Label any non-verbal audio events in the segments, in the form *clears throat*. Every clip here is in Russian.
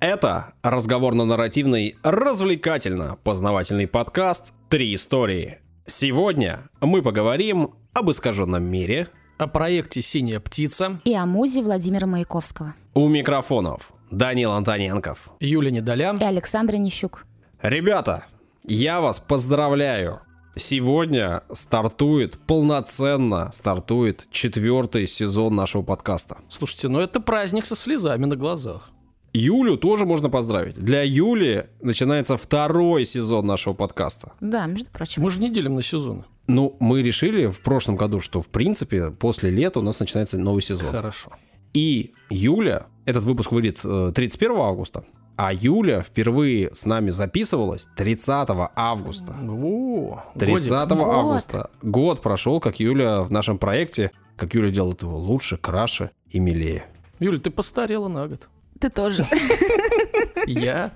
Это разговорно-нарративный, развлекательно-познавательный подкаст «Три истории». Сегодня мы поговорим об искаженном мире, о проекте «Синяя птица» и о музе Владимира Маяковского. У микрофонов Данил Антоненков, Юлия Недоля и Александра Нищук. Ребята, я вас поздравляю! Сегодня стартует, полноценно стартует четвертый сезон нашего подкаста. Слушайте, ну это праздник со слезами на глазах. Юлю тоже можно поздравить. Для Юли начинается второй сезон нашего подкаста. Да, между прочим. Мы же не делим на сезоны. Ну, мы решили в прошлом году, что, в принципе, после лета у нас начинается новый сезон. Хорошо. И Юля, этот выпуск выйдет 31 э, августа, а Юля впервые с нами записывалась 30 августа. О, 30 годик. августа. Год прошел, как Юля в нашем проекте, как Юля делает его лучше, краше и милее. Юля, ты постарела на год. Ты тоже. Я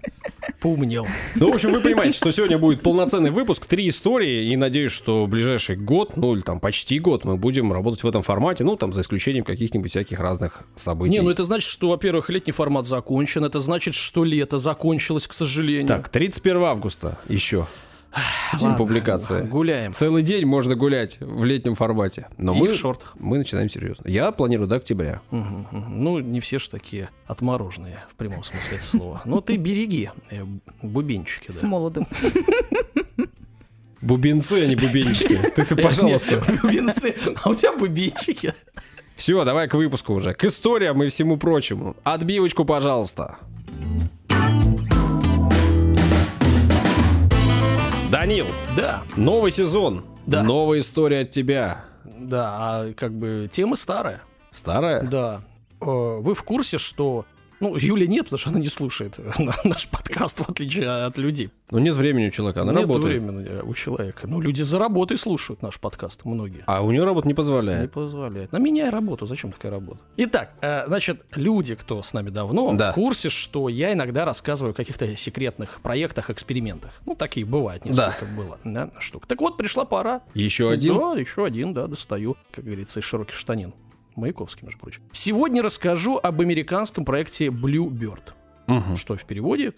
поумнел. Ну, в общем, вы понимаете, что сегодня будет полноценный выпуск, три истории, и надеюсь, что в ближайший год, ну или там почти год, мы будем работать в этом формате, ну там за исключением каких-нибудь всяких разных событий. Не, ну это значит, что, во-первых, летний формат закончен, это значит, что лето закончилось, к сожалению. Так, 31 августа еще. День Ладно, публикации. Гуляем. Целый день можно гулять в летнем формате. Но И мы в шортах. Мы начинаем серьезно. Я планирую до октября. Мгм, мгм. Ну, не все же такие отмороженные, в прямом смысле этого слова. Но ты береги э, бубенчики, С да. молоду. Бубенцы, а не бубенчики. Ты-то, пожалуйста. Бубенцы. А у тебя бубенчики. Все, давай к выпуску уже. К историям и всему прочему. Отбивочку, пожалуйста. Данил, Да, новый сезон. Да. Новая история от тебя. да, а как бы тема старая. Старая? Да. Э, Вы в курсе, что... Ну, Юли нет, потому что она не слушает на- наш подкаст, в отличие от людей. Ну, нет времени у человека, она нет работает. времени у человека. Ну, люди за работой слушают наш подкаст, многие. А у нее работа не Не позволяет. позволяет. На меня работу. Зачем такая работа? Итак, э, значит, люди, кто с нами давно, Да. в курсе, что я иногда рассказываю о каких-то секретных проектах, экспериментах. Ну, такие бывают, несколько было. Да, штук. Так вот, пришла пора. Еще один? Да, еще один, да, достаю, как говорится, из широких штанин. Маяковский, между прочим. Сегодня расскажу об американском проекте Bluebird, Мгм. что в переводе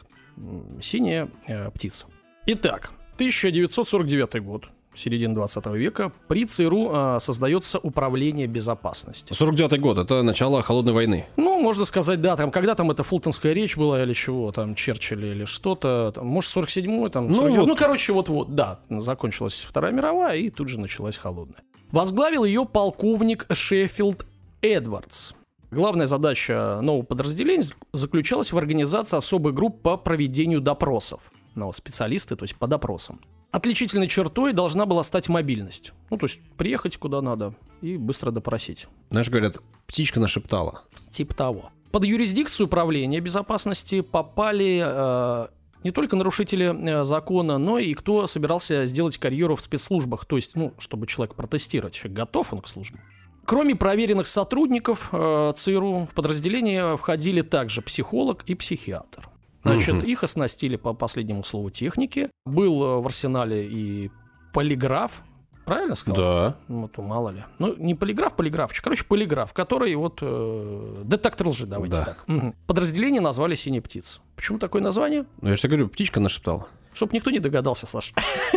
«синяя э, птица». Итак, 1949 год, середина 20 века, при ЦРУ э, создается управление безопасности. 49-й год, это начало холодной войны. Ну, можно сказать, да, там, когда там эта фултонская речь была или чего, там, Черчилль или что-то, там, может, 47-й, там, Ну 49-й. вот. ну, короче, вот-вот, да, закончилась Вторая мировая, и тут же началась холодная. Возглавил ее полковник Шеффилд Эдвардс. Главная задача нового подразделения заключалась в организации особых групп по проведению допросов. Ну, специалисты, то есть по допросам. Отличительной чертой должна была стать мобильность. Ну, то есть приехать куда надо и быстро допросить. Знаешь, говорят, птичка нашептала. Типа того. Под юрисдикцию управления безопасности попали э, не только нарушители э, закона, но и кто собирался сделать карьеру в спецслужбах. То есть, ну, чтобы человек протестировать, готов он к службе. Кроме проверенных сотрудников э, ЦРУ, в подразделение входили также психолог и психиатр. Значит, Мгм. их оснастили по последнему слову техники. Был э, в арсенале и полиграф. Правильно сказал? Да. Ну, то мало ли. Ну, не полиграф, полиграфчик. Короче, полиграф, который вот... э, детектор лжи, давайте Да. так. Мгм. Подразделение назвали «Синяя птица». Почему такое название? Ну, я же говорю, птичка нашептала. Чтоб никто не догадался, Саша.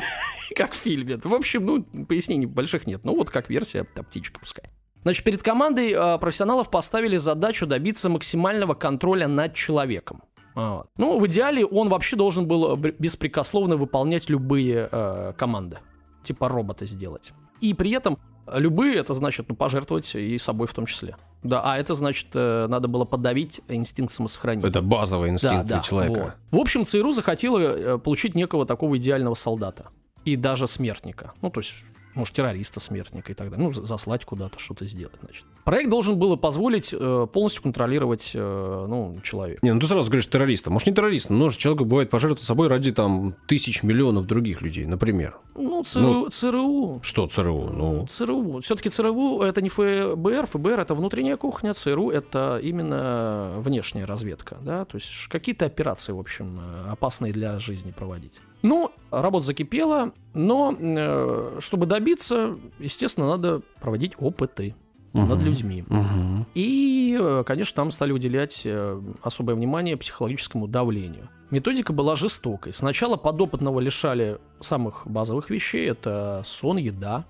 *laughs* Как в фильме. В общем, ну, пояснений больших нет. Ну, вот как версия, а птичка пускай. Значит, перед командой э, профессионалов поставили задачу добиться максимального контроля над человеком. Вот. Ну, в идеале он вообще должен был э, беспрекословно выполнять любые э, команды. Типа робота сделать. И при этом любые, это значит, ну, пожертвовать и собой в том числе. Да, а это значит, э, надо было подавить инстинкт самосохранения. Это базовый инстинкт для человека. вот. В общем, ЦРУ захотела э, получить некого такого идеального солдата. И даже смертника. Ну, то есть, может, террориста смертника и так далее. Ну, за- заслать куда-то, что-то сделать, значит. Проект должен был позволить э, полностью контролировать, э, ну, человека. Не, ну ты сразу говоришь террориста. Может, не террорист, но человек бывает пожертвовать собой ради там тысяч миллионов других людей, например. Ну, ЦРУ... Ну, ЦРУ Что ЦРУ? Ну, ЦРУ. Все-таки ЦРУ это не ФБР, ФБР это внутренняя кухня, ЦРУ это именно внешняя разведка, да, то есть какие-то операции, в общем, э, опасные для жизни проводить. Ну, работа закипела, но э, чтобы добиться, естественно, надо проводить опыты. Над людьми. Мгм. И, э, конечно, там стали уделять э, особое внимание психологическому давлению. Методика была жестокой. Сначала подопытного лишали самых базовых вещей. Это сон, еда,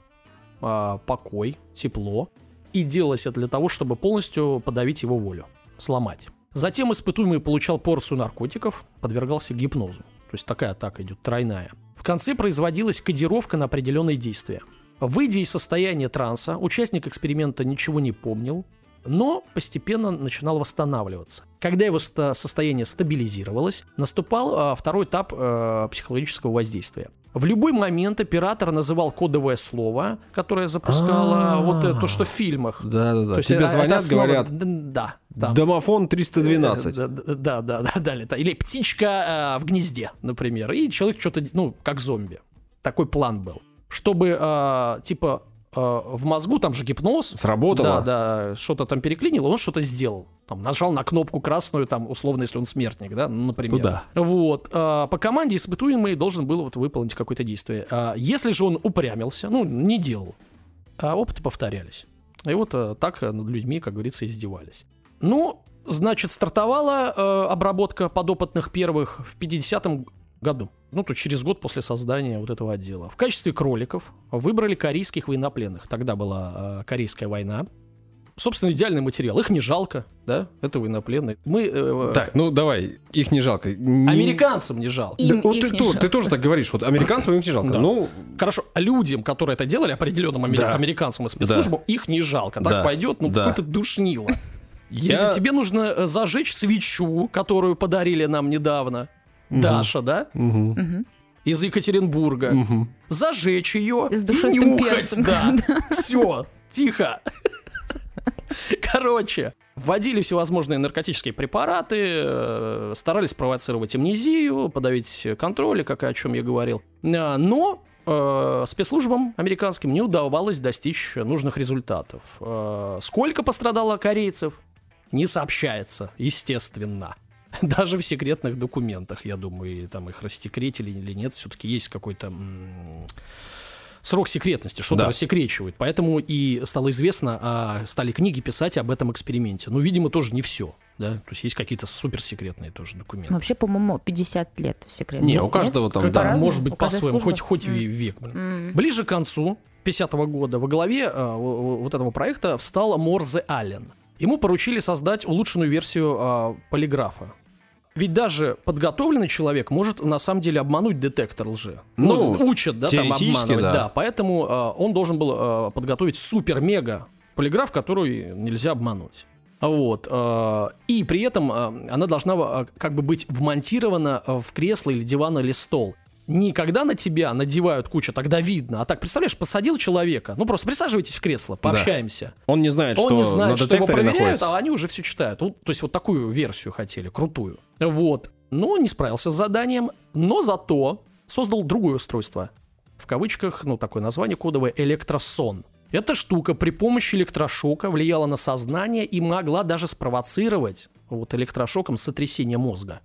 а, покой, тепло. И делалось это для того, чтобы полностью подавить его волю, сломать. Затем испытуемый получал порцию наркотиков, подвергался гипнозу. То есть такая атака идет тройная. В конце производилась кодировка на определенные действия. Выйдя из состояния транса, участник эксперимента ничего не помнил, но постепенно начинал восстанавливаться. Когда его состояние стабилизировалось, наступал а, второй этап э, психологического воздействия. В любой момент оператор называл кодовое слово, которое запускало А. вот то, что в фильмах. Да-да-да. То есть Тебе звонят, говорят, Да. домофон 312. Да, да, да, да, далее. Или птичка э, в гнезде, например. И человек что-то, ну, как зомби. Такой план был. Чтобы, э, типа, э, в мозгу, там же гипноз. Сработало? Да, да, что-то там переклинило, он что-то сделал. Там нажал на кнопку красную, там, условно, если он смертник, да, ну, например. Ну да. Вот. э, по команде испытуемый должен был вот выполнить какое-то действие. А если же он упрямился, ну, не делал, а опыты повторялись. И вот э, так э, над людьми, как говорится, издевались. Ну, значит, стартовала э, обработка подопытных первых в 50-м году. Ну, то через год после создания вот этого отдела. В качестве кроликов выбрали корейских военнопленных. Тогда была э, Корейская война. Собственно, идеальный материал. Их не жалко, да? Это военнопленные. Мы... э, Так, ну давай, их не жалко. Не- Американцам не жалко. Им Да, вот их ты, не то- жалко. ты тоже так говоришь, вот американцам их не жалко. Да. Ну, Хорошо, а людям, которые это делали, определенным амери- Да. американцам и спецслужбам, их не жалко. Так Да. пойдет, ну Да. какой-то душнило. Я- Тебе, тебе нужно э, зажечь свечу, которую подарили нам недавно. Мгм. Даша, да? Мгм. Из Екатеринбурга. мгм. Зажечь ее С и душистым нюхать, перцем. да. *laughs* Все, тихо. Короче, вводили всевозможные наркотические препараты, э, старались провоцировать амнезию, подавить контроль, как и о чем я говорил. А, Но э, спецслужбам американским не удавалось достичь нужных результатов. Э, Сколько пострадало корейцев? Не сообщается, естественно. *laughs* Даже в секретных документах, я думаю, и там их рассекретили или нет, все-таки есть какой-то м, срок секретности, что-то Да. рассекречивают. Поэтому и стало известно, а, стали книги писать об этом эксперименте. Ну, видимо, тоже не все. Да? То есть есть какие-то суперсекретные тоже документы. Ну, Вообще, по-моему, 50 лет секрет. Не, у каждого там, да. может быть, по-своему, хоть, хоть ве- век. блин. М. Ближе к концу 50 года во главе в- вот этого проекта встал Морзе Аллен. Ему поручили создать улучшенную версию а, полиграфа. Ведь даже подготовленный человек может на самом деле обмануть детектор лжи. Ну, учат, да, там обманывать. да. поэтому а, он должен был а, подготовить супер-мега полиграф, который нельзя обмануть. Вот. а, И при этом а, она должна а, как бы быть вмонтирована в кресло или диван или стол. Не когда на тебя надевают кучу, тогда видно. А так, представляешь, посадил человека. Ну, просто присаживайтесь в кресло, пообщаемся. Он не знает, Он что не знает, на что его проверяют, находится. а они уже все читают. Вот, то есть вот такую версию хотели, крутую. Вот. Но не справился с заданием, но зато создал другое устройство. В кавычках, ну, такое название кодовое «электросон». Эта штука при помощи электрошока влияла на сознание и могла даже спровоцировать вот электрошоком сотрясение мозга.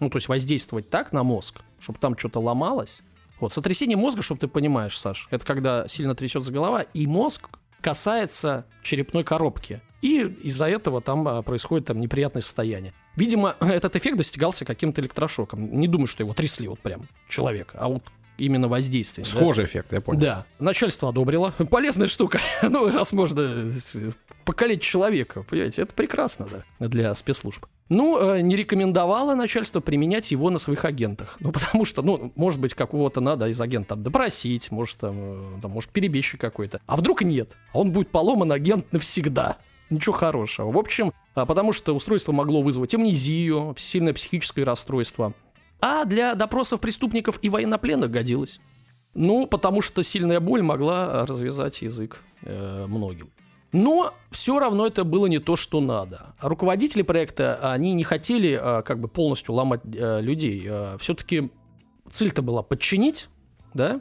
Ну, то есть воздействовать так на мозг, чтобы там что-то ломалось. Вот сотрясение мозга, чтобы ты понимаешь, Саш, это когда сильно трясется голова, и мозг касается черепной коробки. И из-за этого там а, происходит там неприятное состояние. Видимо, *clears throat* этот эффект достигался каким-то электрошоком. Не думаю, что его трясли вот прям человека, а вот именно воздействие. да. Схожий эффект, я понял. Да, начальство одобрило. *laughs* Полезная штука. *laughs* Ну, раз можно э, покалечить человека, понимаете, это прекрасно, да, для спецслужб. Ну, э, не рекомендовало начальство применять его на своих агентах. Ну, *laughs* потому что, ну, может быть, какого-то надо из агента там допросить, может, там, э, там, может, перебежчик какой-то. А вдруг нет? А он будет поломан агент навсегда. Ничего хорошего. В общем, а, потому что устройство могло вызвать амнезию, сильное психическое расстройство. А для допросов преступников и военнопленных годилось. Ну, потому что сильная боль могла развязать язык э, многим. Но все равно это было не то, что надо. Руководители проекта, они не хотели э, как бы полностью ломать э, людей. Все-таки цель-то была подчинить, да?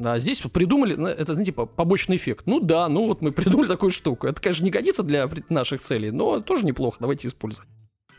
А здесь придумали, ну, это, знаете, по- побочный эффект. Ну да, ну вот мы *laughs* придумали такую штуку. Это, конечно, не годится для наших целей, но тоже неплохо, давайте использовать.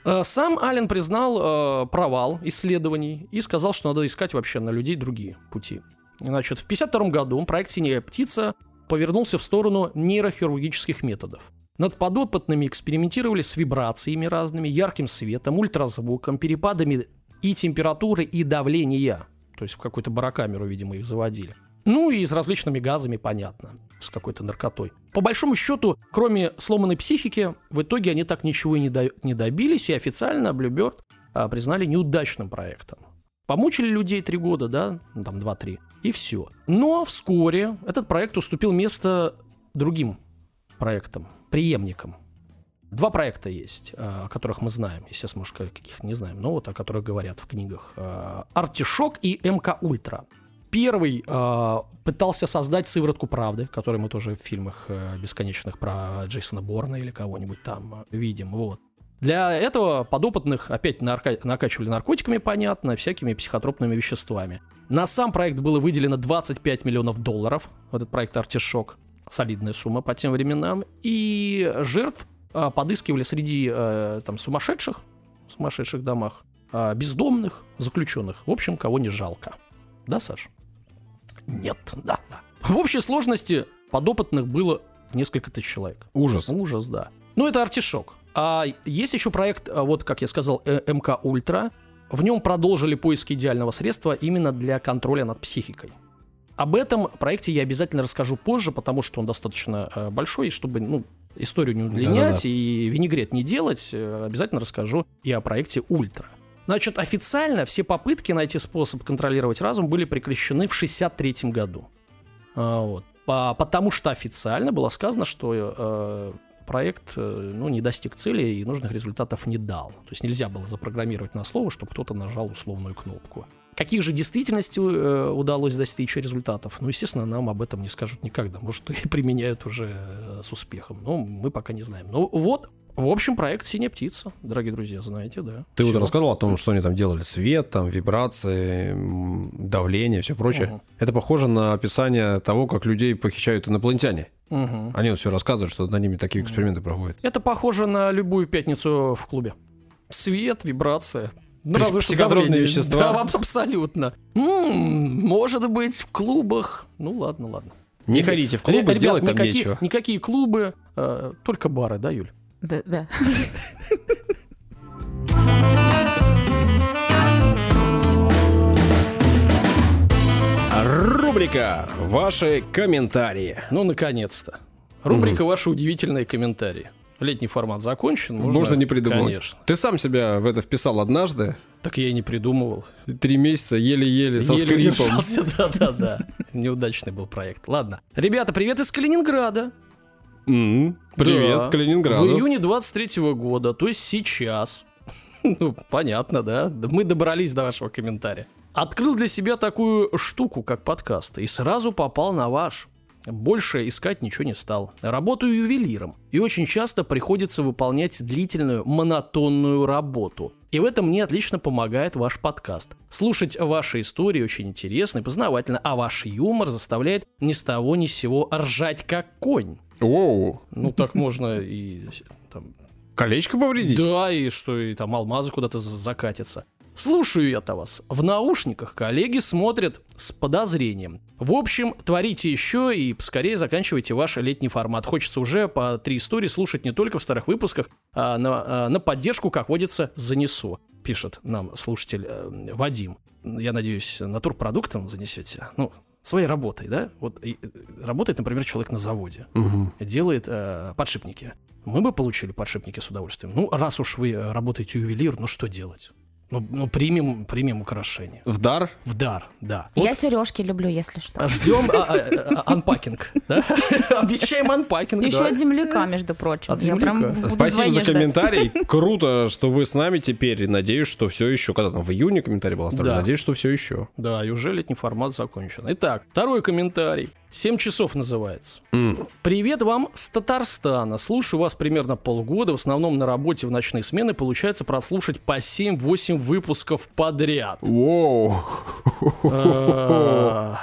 Э, Сам Аллен признал э, провал исследований и сказал, что надо искать вообще на людей другие пути. Значит, в 52 году проект «Синяя птица» повернулся в сторону нейрохирургических методов. Над подопытными экспериментировали с вибрациями разными, ярким светом, ультразвуком, перепадами и температуры, и давления. То есть в какую-то барокамеру, видимо, их заводили. Ну и с различными газами, понятно, с какой-то наркотой. По большому счету, кроме сломанной психики, в итоге они так ничего и не, до- не добились, и официально Bluebird а, признали неудачным проектом. Помучили людей три года, да, ну, там два-три, и все. Но вскоре этот проект уступил место другим проектам, преемникам. Два проекта есть, э, о которых мы знаем, естественно, может, каких не знаем, но вот о которых говорят в книгах. Э, Артишок и МК Ультра. Первый э, пытался создать сыворотку правды, которую мы тоже в фильмах э, бесконечных про Джейсона Борна или кого-нибудь там э, видим. Вот. Для этого подопытных опять нарка- накачивали наркотиками, понятно, всякими психотропными веществами. На сам проект было выделено 25 миллионов долларов, в этот проект «Артишок». Солидная сумма по тем временам. И жертв а, подыскивали среди э, там, сумасшедших, в сумасшедших домах, а, бездомных, заключенных. В общем, кого не жалко. Да, Саш? Нет, да, да. В общей сложности подопытных было несколько тысяч человек. Ужас. Ужас, да. Ну, это артишок. А есть еще проект, а, вот как я сказал, э, МК Ультра. В нем продолжили поиски идеального средства именно для контроля над психикой. Об этом проекте я обязательно расскажу позже, потому что он достаточно э, большой, и чтобы ну, историю не удлинять Да-да-да. и винегрет не делать, э, обязательно расскажу и о проекте Ультра. Значит, официально все попытки найти способ контролировать разум были прекращены в 1963 году. А, вот. По- потому что официально было сказано, что э, проект э, ну, не достиг цели и нужных результатов не дал. То есть нельзя было запрограммировать на слово, чтобы кто-то нажал условную кнопку. Каких же действительности э, удалось достичь результатов? Ну, естественно, нам об этом не скажут никогда. Может, *laughs* и применяют уже э, с успехом. Но мы пока не знаем. Ну, вот, в общем, проект «Синяя птица», дорогие друзья, знаете, да. Ты вот рассказывал о том, что они там делали. Свет, там, вибрации, давление, все прочее. Мгм. Это похоже на описание того, как людей похищают инопланетяне. Мгм. Они вот все рассказывают, что над ними такие эксперименты проводят. Это похоже на любую пятницу в клубе. Свет, вибрация. Ну, разве что давление. вещества. Да, аб- абсолютно. М, может быть, в клубах. Ну, ладно, ладно. Не ходите в клубы, Ребят, делать там никакие, нечего. Никакие клубы, э, только бары, да, Юль? Да, да. Рубрика «Ваши комментарии». Ну, наконец-то. Рубрика «Ваши удивительные комментарии». Летний формат закончен. Можно, Можно не придумывать. Конечно. Ты сам себя в это вписал однажды. Так я и не придумывал. Три месяца еле-еле со Еле скрипом. да-да-да. Неудачный был проект. Ладно. Ребята, привет из Калининграда. М, Привет, Да. Калининграду. В июне 23 года, то есть сейчас. *laughs* Ну, понятно, да? Да Мы добрались до вашего комментария. Открыл для себя такую штуку, как подкасты, и сразу попал на ваш. Больше искать ничего не стал. Работаю ювелиром, и очень часто приходится выполнять длительную, монотонную работу. И в этом мне отлично помогает ваш подкаст. Слушать ваши истории очень интересно и познавательно, а ваш юмор заставляет ни с того ни с сего ржать как конь. Оу, Ну, так можно и там, колечко повредить? да, и что и там алмазы куда-то за- закатятся. Слушаю я-то вас. В наушниках коллеги смотрят с подозрением. В общем, творите еще и поскорее заканчивайте ваш летний формат. Хочется уже по три истории слушать не только в старых выпусках, а на, а на поддержку, как водится, занесу. Пишет нам слушатель э, Вадим. Я надеюсь, натурпродуктом занесете. Ну, своей работой, да? Вот и, э, работает, например, человек на заводе Мгм. делает э, подшипники. Мы бы получили подшипники с удовольствием. Ну, раз уж вы э, работаете ювелир, ну что делать? Ну, ну примем, примем украшение. В дар? В дар, да. Я сережки люблю, если что. Ждем а, а, *laughs* анпакинг, да? *laughs* Обещаем анпакинг, Еще от земляка, между прочим. От земляка. Спасибо за комментарий. *laughs* Круто, что вы с нами теперь. Надеюсь, что все еще. Когда там в июне комментарий был оставлен. Надеюсь, что все еще. Да, и уже летний формат закончен. Итак, второй комментарий. «Семь часов» называется. Привет вам с Татарстана. Слушаю вас примерно полгода. В основном на работе в ночные смены получается прослушать по 7-8 выпусков подряд. Воу. А,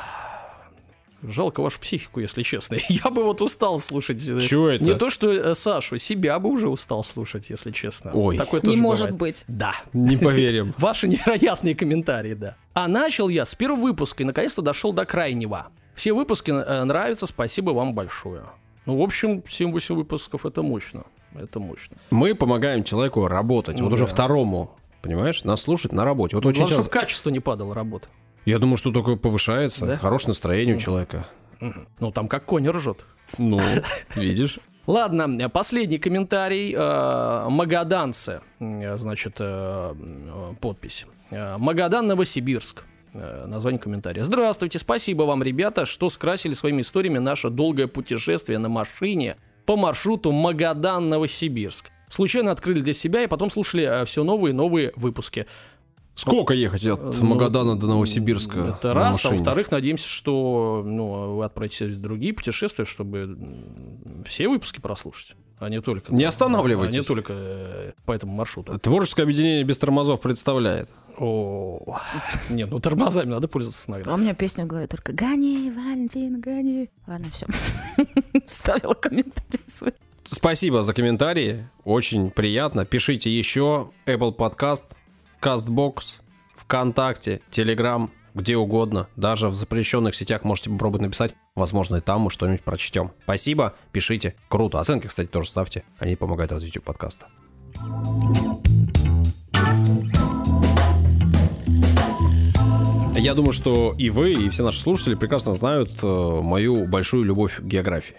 Жалко вашу психику, если честно. *laughs* Я бы вот устал слушать. э, Чего это? Не то, что э, Сашу, себя бы уже устал слушать, если честно. Ой. Такое Не тоже может бывает. быть. Да. Не поверим. *laughs* Ваши невероятные комментарии, да. А начал я с первого выпуска и наконец-то дошел до крайнего. Все выпуски э, нравятся, спасибо вам большое. Ну, в общем, 7-8 выпусков это мощно. Это мощно. Мы помогаем человеку работать. Ну вот уже да. второму, понимаешь, нас слушать на работе. Вот очень Главное, часто... чтобы качество не падало работы. Я думаю, что только повышается. Да? Хорошее настроение у человека. Мгм. Ну, там как конь ржет. Ну, *laughs* видишь. Ладно, последний комментарий. э, Магаданцы, э, значит, подпись. Магадан, Новосибирск. Э, Название комментария. Здравствуйте, спасибо вам, ребята, что скрасили своими историями наше долгое путешествие на машине по маршруту Магадан-Новосибирск. Случайно открыли для себя и потом слушали все новые и новые выпуски. Сколько ехать от Ну, Магадана до Новосибирска? Это на раз, а машине? во-вторых, надеемся, что ну, вы отправитесь в другие путешествия, чтобы все выпуски прослушать, а не только... Не останавливайтесь. А не только э, по этому маршруту. Творческое объединение без тормозов представляет. О, нет, ну тормозами надо пользоваться А иногда. у меня песня в голове только «Гони, Валентин, гони». Ладно, все. *laughs* Вставила комментарий свой. Спасибо за комментарии. Очень приятно. Пишите еще. Apple Podcast, CastBox, ВКонтакте, Telegram, где угодно. Даже в запрещенных сетях можете попробовать написать. Возможно, и там мы что-нибудь прочтем. Спасибо. Пишите. Круто. Оценки, кстати, тоже ставьте. Они помогают развитию подкаста. Я думаю, что и вы, и все наши слушатели прекрасно знают э, мою большую любовь к географии.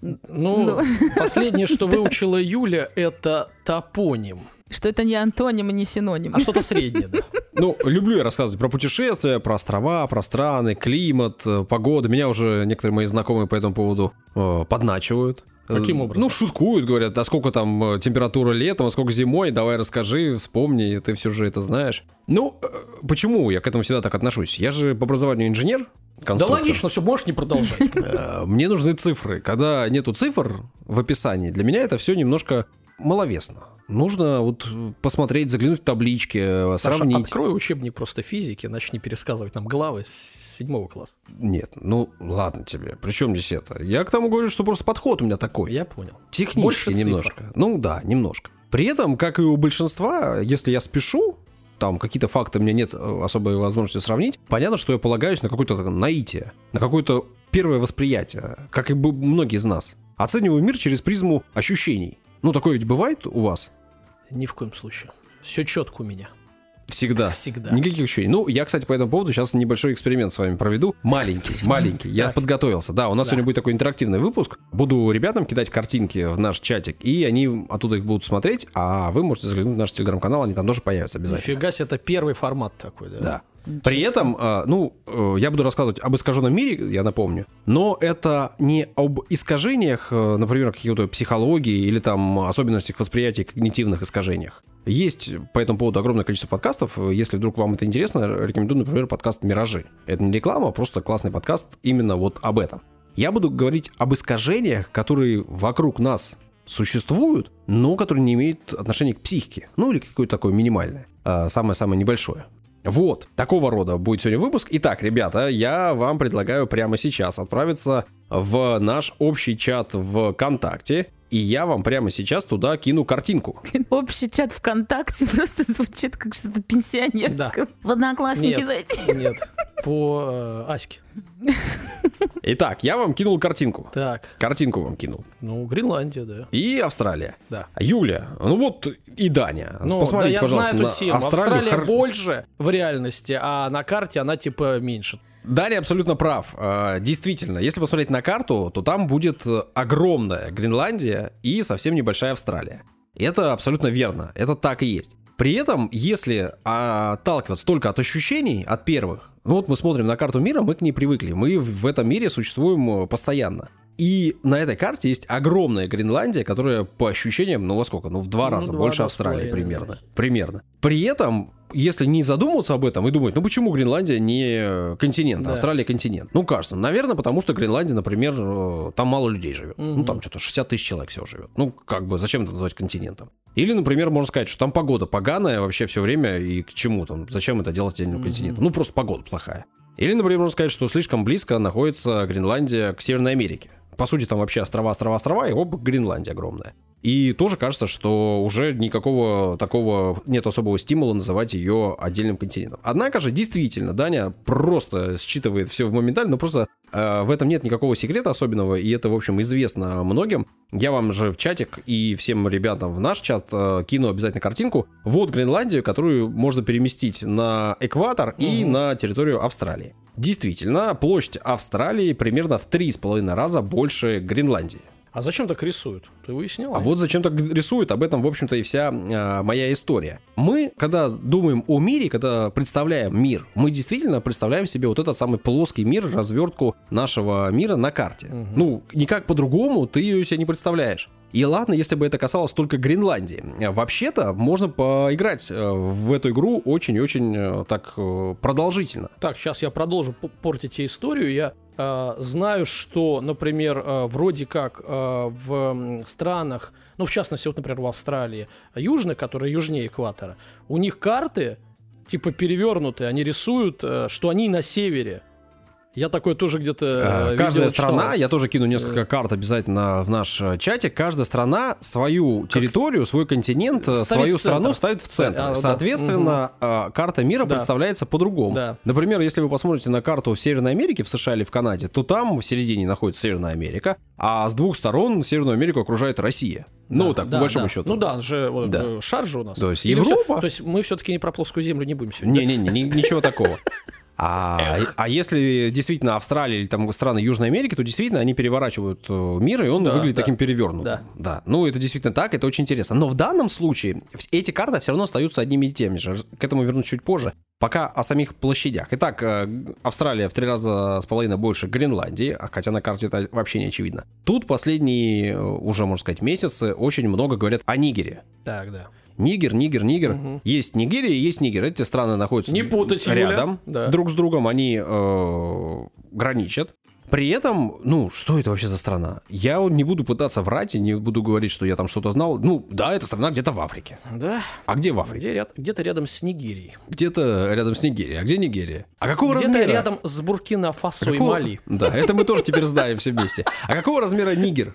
Ну, *laughs* последнее, что выучила Юля, это топоним. Что это не антоним и не синоним. А что-то среднее, да. Ну, люблю я рассказывать про путешествия, про острова, про страны, климат, э, погоду. Меня уже некоторые мои знакомые по этому поводу э, подначивают. Каким Э, образом? Ну, шуткуют, говорят, а сколько там э, температура летом, а сколько зимой, давай расскажи, вспомни, ты все же это знаешь. Ну, почему я к этому всегда так отношусь? Я же по образованию инженер, Да логично, все, можешь не продолжать. Мне нужны цифры. Когда нету цифр в описании, для меня это все немножко маловесно. Нужно вот посмотреть, заглянуть в таблички, Саша, сравнить. открой учебник просто физики, начни пересказывать нам главы с седьмого класса. Нет, ну ладно тебе. Причем здесь это? Я к тому говорю, что просто подход у меня такой. Я понял. Технически Больше цифр. немножко. Ну да, немножко. При этом, как и у большинства, если я спешу, там какие-то факты у меня нет э, особой возможности сравнить, понятно, что я полагаюсь на какое-то наитие, на какое-то первое восприятие, как и бы многие из нас. Оцениваю мир через призму ощущений. Ну, такое ведь бывает у вас? Ни в коем случае. Все четко у меня. Всегда. Всегда. Никаких ощущений. Ну, я, кстати, по этому поводу сейчас небольшой эксперимент с вами проведу. Маленький, маленький. Я Так. подготовился. Да, у нас Да. сегодня будет такой интерактивный выпуск. Буду ребятам кидать картинки в наш чатик, и они оттуда их будут смотреть, а вы можете заглянуть в наш телеграм-канал, они там тоже появятся обязательно. Нифига себе, это первый формат такой, да? Да. При этом, э, ну, э, я буду рассказывать об искаженном мире, я напомню, но это не об искажениях, э, например, каких-то психологии или там особенностях восприятия когнитивных искажениях. Есть по этому поводу огромное количество подкастов. Если вдруг вам это интересно, рекомендую, например, подкаст «Миражи». Это не реклама, а просто классный подкаст именно вот об этом. Я буду говорить об искажениях, которые вокруг нас существуют, но которые не имеют отношения к психике. Ну, или какое-то такое минимальное. а, Самое-самое небольшое. Вот, такого рода будет сегодня выпуск. Итак, ребята, я вам предлагаю прямо сейчас отправиться в наш общий чат в ВКонтакте, и я вам прямо сейчас туда кину картинку. *laughs* Общий чат ВКонтакте *laughs* просто звучит как что-то пенсионерское. В одноклассники Нет. зайти. *laughs* Нет, по э, Аське. Итак, я вам кинул картинку. Так, Картинку вам кинул. ну, Гренландия, да. И Австралия. Да. Юля, ну вот и Даня. Ну, Посмотрите, да, я пожалуйста, знаю на эту тему. Австралию. Австралия Хор- больше в реальности, а на карте она типа меньше. Даня абсолютно прав. А, Действительно, если посмотреть на карту, то там будет э, огромная Гренландия и совсем небольшая Австралия. Это абсолютно верно. Это так и есть. При этом, если отталкиваться только от ощущений, от первых, ну вот мы смотрим на карту мира, мы к ней привыкли. Мы в этом мире существуем э, постоянно. И на этой карте есть огромная Гренландия, которая по ощущениям, ну во сколько? Ну в два Ну, раза два, больше два Австралии примерно. да. Примерно. При этом, если не задумываться об этом и думать, ну почему Гренландия не континент, а Да. Австралия континент? Ну кажется, наверное, потому что Гренландия, например, э, там мало людей живет. Ну Мгм. там что-то 60 тысяч человек всего живет. Ну как бы зачем это называть континентом? Или, например, можно сказать, что там погода поганая вообще все время и к чему там? Зачем это делать отдельным Мгм. континентом? Ну просто погода плохая. Или, например, можно сказать, что слишком близко находится Гренландия к Северной Америке. По сути, там вообще острова, острова, острова, и оп, Гренландия огромная. И тоже кажется, что уже никакого такого нет особого стимула называть ее отдельным континентом. Однако же, действительно, Даня просто считывает все моментально, но просто э, в этом нет никакого секрета особенного, и это, в общем, известно многим. Я вам же в чатик и всем ребятам в наш чат э, кину обязательно картинку. Вот Гренландию, которую можно переместить на экватор и на территорию Австралии. Действительно, площадь Австралии примерно в три с половиной раза больше Гренландии. А зачем так рисуют? Ты выяснил? А вот зачем так рисуют, об этом, в общем-то, и вся а, моя история. Мы, когда думаем о мире, когда представляем мир, мы действительно представляем себе вот этот самый плоский мир, развертку нашего мира на карте. Мгм. Ну, никак по-другому ты ее себе не представляешь. И ладно, если бы это касалось только Гренландии. Вообще-то можно поиграть э, в эту игру очень-очень э, так э, продолжительно. Так, сейчас я продолжу портить историю. Я э, знаю, что, например, э, вроде как э, в странах, ну, в частности, вот, например, в Австралии, южных, которые южнее экватора, у них карты типа перевернутые, они рисуют, э, что они на севере. Я такое тоже где-то э, Э, Каждая видел, читал. страна, я тоже кину несколько карт обязательно в наш э, чатик, каждая страна свою территорию, свой континент, э, Ставит свою страну ставит в центр. А, да. Соответственно, э, карта мира Да. представляется по-другому. Да. Например, если вы посмотрите на карту в Северной Америке, в США или в Канаде, то там в середине находится Северная Америка, а с двух сторон Северную Америку окружает Россия. ну, Да, так, да, по большому да. счету. Ну да, же вот, Да. э, шар же у нас. То есть Или Европа. то есть мы все-таки не про плоскую землю не будем сегодня. да? Не-не-не, ни- ничего такого. *laughs* А, а если действительно Австралия или там страны Южной Америки, то действительно они переворачивают э, мир, и он Да, выглядит да. таким перевернутым. Да. да. Ну, это действительно так, это очень интересно. Но в данном случае эти карты все равно остаются одними и теми же. К этому вернусь чуть позже. Пока о самих площадях. Итак, э, Австралия в три раза с половиной больше Гренландии, а хотя на карте это вообще не очевидно. Тут последние, э, уже можно сказать, месяцы очень много говорят о Нигере. Так, да. Нигер, Нигер, Нигер. Мгм. Есть Нигерия, есть Нигер. Эти страны находятся Не путать, рядом Да. друг с другом. Они э, граничат. При этом, ну, что это вообще за страна? Я не буду пытаться врать и не буду говорить, что я там что-то знал. Ну, да, эта страна где-то в Африке. Да. А где в Африке? Где ряд- где-то рядом с Нигерией. Где-то рядом с Нигерией. А где Нигерия? А какого Где-то размера? рядом с Буркина-Фасо и Какого- Мали. Да, это мы тоже теперь знаем все вместе. А какого размера Нигер?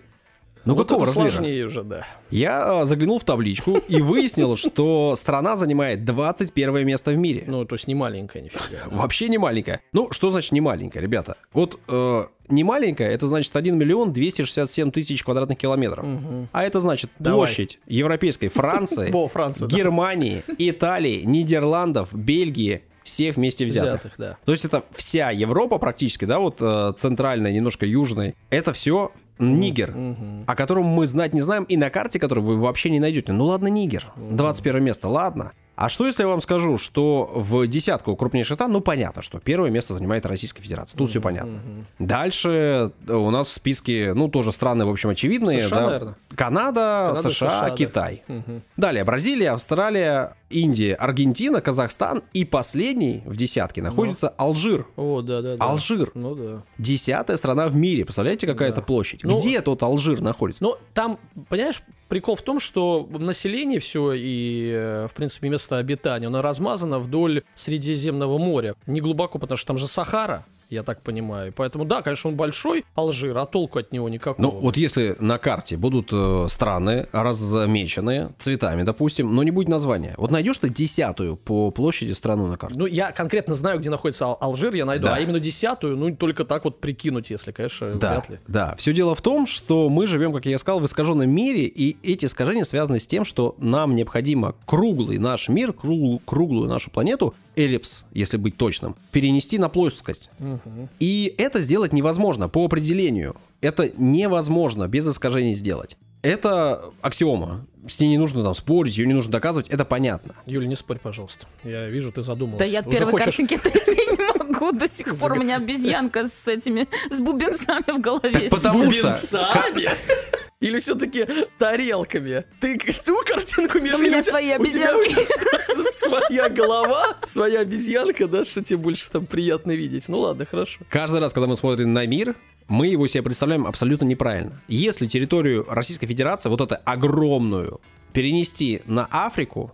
Ну, вот какого это размера? сложнее уже, да. Я а, заглянул в табличку и выяснил, что страна занимает 21 место в мире. Ну, то есть не маленькая нифига. Вообще не маленькая. Ну, что значит не маленькая, ребята? Вот э, не маленькая, это значит 1 миллион 267 тысяч квадратных километров. А это значит Давай. площадь Европейской Франции, *laughs* Во, Францию, да. Германии, Италии, Нидерландов, Бельгии, всех вместе взятых. Взятых, да. То есть это вся Европа практически, да, вот э, центральная, немножко южная. Это все Нигер, Мгм. о котором мы знать не знаем, и на карте, которую вы вообще не найдете. Ну ладно, Нигер, 21 место, ладно. А что если я вам скажу, что в десятку крупнейших стран, ну понятно, что первое место занимает Российская Федерация, тут все понятно. Дальше э, у нас в списке, ну тоже страны, в общем, очевидные. США, да. наверное. Канада, Канада, США, США, да. Китай. Мгм. Далее Бразилия, Австралия, Индия, Аргентина, Казахстан и последний в десятке находится Алжир. О, да, да, да. Алжир. Ну да. Десятая страна в мире. Представляете, какая Да. это площадь? Ну, Где тот Алжир находится? Но там, понимаешь, прикол в том, что население все и, э, в принципе, место обитания, оно размазано вдоль Средиземного моря. Не глубоко, потому что там же Сахара, я так понимаю. Поэтому, да, конечно, он большой, Алжир, а толку от него никакого. Ну, вот если на карте будут э, страны размечены цветами, допустим, но не будет названия. Вот найдешь ты десятую по площади страну на карте? Ну, я конкретно знаю, где находится Ал- Алжир, я найду, Да. а именно десятую, ну, только так вот прикинуть, если, конечно, Да, вряд ли. да. Все дело в том, что мы живем, как я сказал, в искаженном мире, и эти искажения связаны с тем, что нам необходимо круглый наш мир, круг- круглую нашу планету, эллипс, если быть точным, перенести на плоскость. И это сделать невозможно по определению. Это невозможно без искажений сделать. Это аксиома. С ней не нужно там спорить, ее не нужно доказывать, это понятно. Юля, не спорь, пожалуйста. Я вижу, ты задумалась. Да я от первой хочешь- картинки *laughs* не могу. До сих пор у меня обезьянка с этими, с бубенцами в голове потому что- Бубенцами? *laughs* Или все-таки тарелками? Ты ту картинку между У меня свои у тебя обезьянки. своя голова, своя обезьянка, да, что тебе больше там приятно видеть. Ну ладно, хорошо. Каждый раз, когда мы смотрим на мир, мы его себе представляем абсолютно неправильно. Если территорию Российской Федерации, вот эту огромную, перенести на Африку,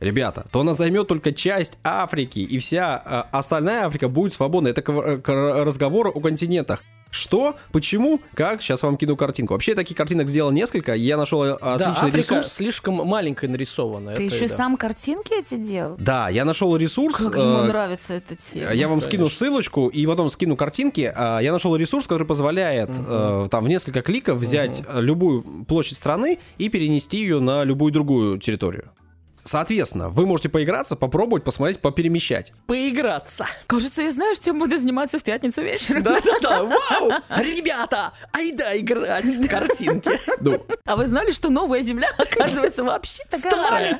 ребята, то она займет только часть Африки, и вся э, остальная Африка будет свободна. Это к, к разговору о континентах. Что, почему, как, сейчас вам кину картинку. Вообще, таких картинок сделал несколько, я нашел э, Да, отличный Африка ресурс. слишком маленькая нарисована. Ты это еще да. сам картинки эти делал? Да, я нашел ресурс. Как ему э, нравится эта тема. Я вам скину Конечно. ссылочку и потом скину картинки. Я нашел ресурс, который позволяет э, там в несколько кликов взять э, любую площадь страны и перенести ее на любую другую территорию. Соответственно, вы можете поиграться, попробовать, посмотреть, поперемещать. Поиграться. Кажется, я знаю, чем буду заниматься в пятницу вечером. Да-да-да, *laughs* вау! Ребята, айда играть в картинки. Ну, А вы знали, что новая земля, оказывается, вообще Старая.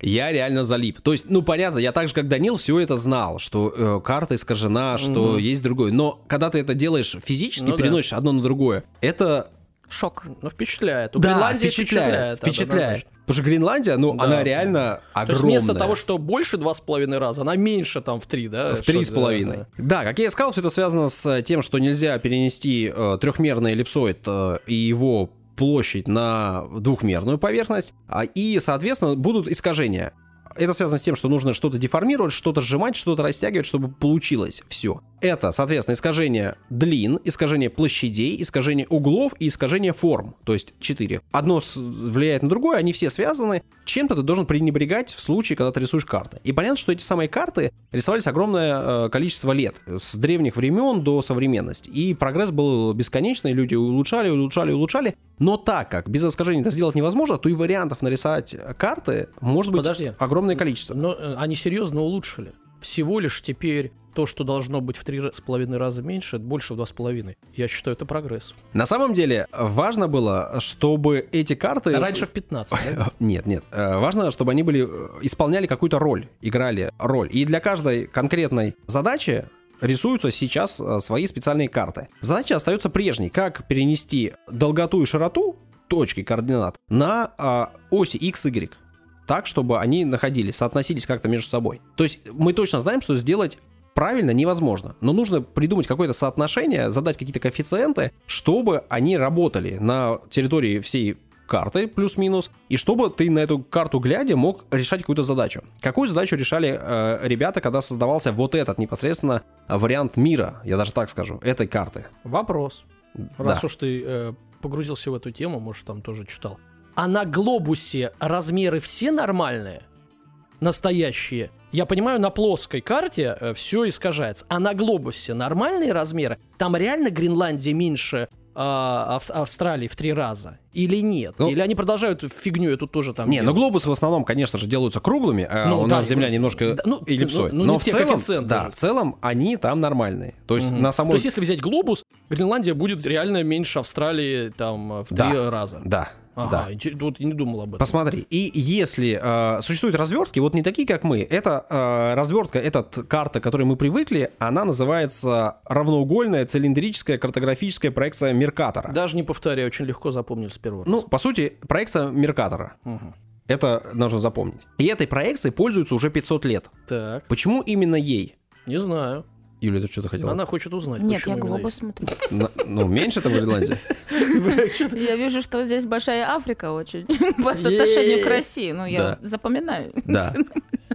я реально залип. То есть, ну, понятно, я так же, как Данил, все это знал, что э, карта искажена, что есть другой. Но когда ты это делаешь физически, Ну да. переносишь одно на другое, это Шок. Ну, впечатляет. У да, Гренландии впечатляет, это впечатляет. Потому что Гренландия, ну, Да. она реально То огромная. есть вместо того, что больше два с половиной раза, она меньше там в три, да? В три с половиной. да, Да, как я и сказал, все это связано с тем, что нельзя перенести э, трехмерный эллипсоид э, и его площадь на двухмерную поверхность, а, и, соответственно, будут искажения. Это связано с тем, что нужно что-то деформировать, что-то сжимать, что-то растягивать, чтобы получилось все. Это, соответственно, искажение длин, искажение площадей, искажение углов и искажение форм. То есть четыре. Одно с- влияет на другое, они все связаны. Чем-то ты должен пренебрегать в случае, когда ты рисуешь карты. И понятно, что эти самые карты рисовались огромное э, количество лет, с древних времен до современности. И прогресс был бесконечный, люди улучшали, улучшали, улучшали. Но так как без искажений это сделать невозможно, то и вариантов нарисовать карты может быть Подожди. огромное количество. Но э, они серьезно улучшили. Всего лишь теперь то, что должно быть в три с половиной раза меньше, больше в два с половиной. Я считаю, это прогресс. На самом деле важно было, чтобы эти карты... Раньше в 15, да? *laughs* Нет, нет. Э, Важно, чтобы они были э, исполняли какую-то роль, играли роль. И для каждой конкретной задачи рисуются сейчас э, свои специальные карты. Задача остается прежней. Как перенести долготу и широту точки координат на а, оси x, y. Так, чтобы они находились, соотносились как-то между собой. То есть мы точно знаем, что сделать правильно невозможно. Но нужно придумать какое-то соотношение, задать какие-то коэффициенты, чтобы они работали на территории всей карты плюс-минус, и чтобы ты на эту карту глядя мог решать какую-то задачу. Какую задачу решали э, ребята, когда создавался вот этот непосредственно вариант мира, я даже так скажу, этой карты? Вопрос. Раз Да. уж ты э, погрузился в эту тему, может, там тоже читал. А на глобусе размеры все нормальные? Настоящие? Я понимаю, на плоской карте все искажается. А на глобусе нормальные размеры? Там реально Гренландия меньше Ав- Австралии в три раза? Или нет? Ну- Или они продолжают фигню эту тоже там Не, ну делать? глобусы в основном, конечно же, делаются круглыми, а Ну, у да, нас Земля ну, немножко да, ну, эллипсоид. ну, ну, Но в целом, да, в целом они там нормальные. То есть Мгм. на самом... То есть, если взять глобус, Гренландия будет реально меньше Австралии там в Да. три раза. Да, Ага, да. интерес- вот не думал об этом. Посмотри, и если э, существуют развертки, вот не такие, как мы, это э, развертка, эта карта, к которой мы привыкли, она называется равноугольная цилиндрическая картографическая проекция Меркатора. Даже не повторяю, очень легко запомнил с первого Ну, раза. по сути, проекция Меркатора. Мгм. Это нужно запомнить. И этой проекцией пользуются уже 500 лет. Так, Почему именно ей? не знаю. Юля, ты что-то хотела? Она хочет узнать. Нет, я глобус смотрю. На- Ну, меньше там в Ирландии? *laughs* Я вижу, что здесь большая Африка очень *laughs* по отношению к России. Ну, я запоминаю. Да. *laughs*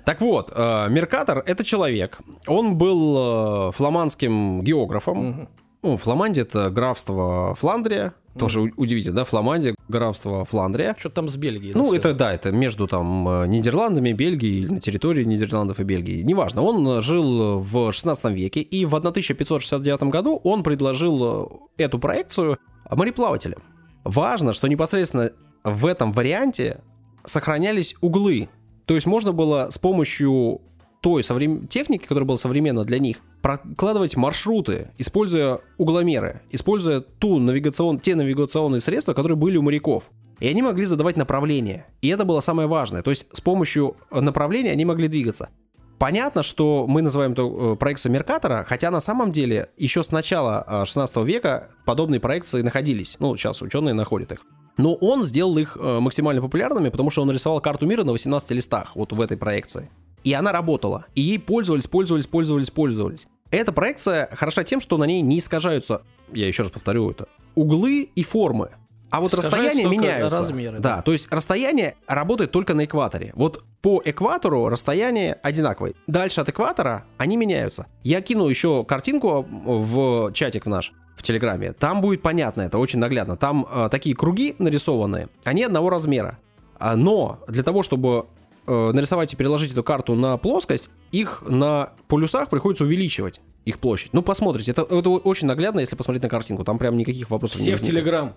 Так вот, э, Меркатор — это человек. Он был э, фламандским географом. Ну, Фламандия — это графство Фландрия. Тоже удивительно, да? Фламандия, графство Фландрия. Что-то там с Бельгией. Ну, это да, это между там э, Нидерландами, Бельгией, на территории Нидерландов и Бельгии. Неважно, он э, жил в 16 веке, и в 1569 году он предложил э, эту проекцию мореплавателям. Важно, что непосредственно в этом варианте сохранялись углы. То есть можно было с помощью той соврем- техники, которая была современна для них, прокладывать маршруты, используя угломеры, используя ту навигацион... те навигационные средства, которые были у моряков. И они могли задавать направление. И это было самое важное. То есть с помощью э, направления они могли двигаться. Понятно, что мы называем это э, проекцией Меркатора, хотя на самом деле еще с начала э, 16 века подобные проекции находились. Ну, сейчас ученые находят их. Но он сделал их э, максимально популярными, потому что он нарисовал карту мира на 18 листах, вот в этой проекции. И она работала. И ей пользовались, пользовались, пользовались, пользовались. Эта проекция хороша тем, что на ней не искажаются, я еще раз повторю это, углы и формы. А вот только меняются. размеры, Да, да. то есть расстояние работает только на экваторе. Вот по экватору расстояние одинаковое. Дальше от экватора они меняются. Я кину еще картинку в чатик наш в Телеграме. Там будет понятно, это очень наглядно. Там э, такие круги нарисованные, они одного размера. А, но для того, чтобы э, нарисовать и переложить эту карту на плоскость, их на полюсах приходится увеличивать их площадь. Ну, посмотрите, это, это очень наглядно, если посмотреть на картинку. Там прям никаких вопросов Все не в возникает. Телеграм.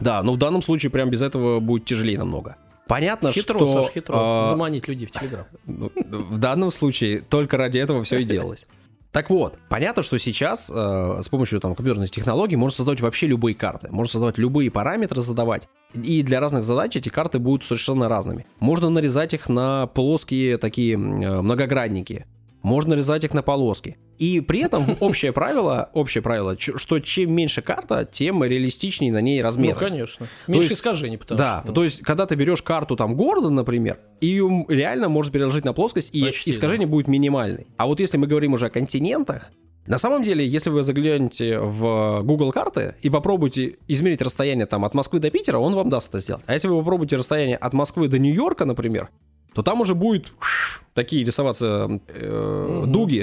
Да, но в данном случае прям без этого будет тяжелее намного. Понятно, Хитро, что... Саш, хитро. а, Заманить людей в Телеграм. ну, *laughs* в данном случае только ради этого все и делалось. Так вот, понятно, что сейчас э, с помощью там, компьютерных технологий можно создавать вообще любые карты. Можно создавать любые параметры, задавать. И для разных задач эти карты будут совершенно разными. Можно нарезать их на плоские такие э, многогранники. Можно нарезать их на полоски. И при этом *laughs* общее правило, общее правило, что чем меньше карта, тем реалистичнее на ней размеры. Ну, конечно. Меньше есть- искажений, потому Да, что... ну, то есть, когда ты берешь карту там города, например, ее реально можно переложить на плоскость, и Почти, искажение будет минимальное. А вот если мы говорим уже о континентах, на самом деле, если вы заглянете в Google карты и попробуете измерить расстояние там от Москвы до Питера, он вам даст это сделать. А если вы попробуете расстояние от Москвы до Нью-Йорка, например, то там уже будет такие рисоваться э, дуги,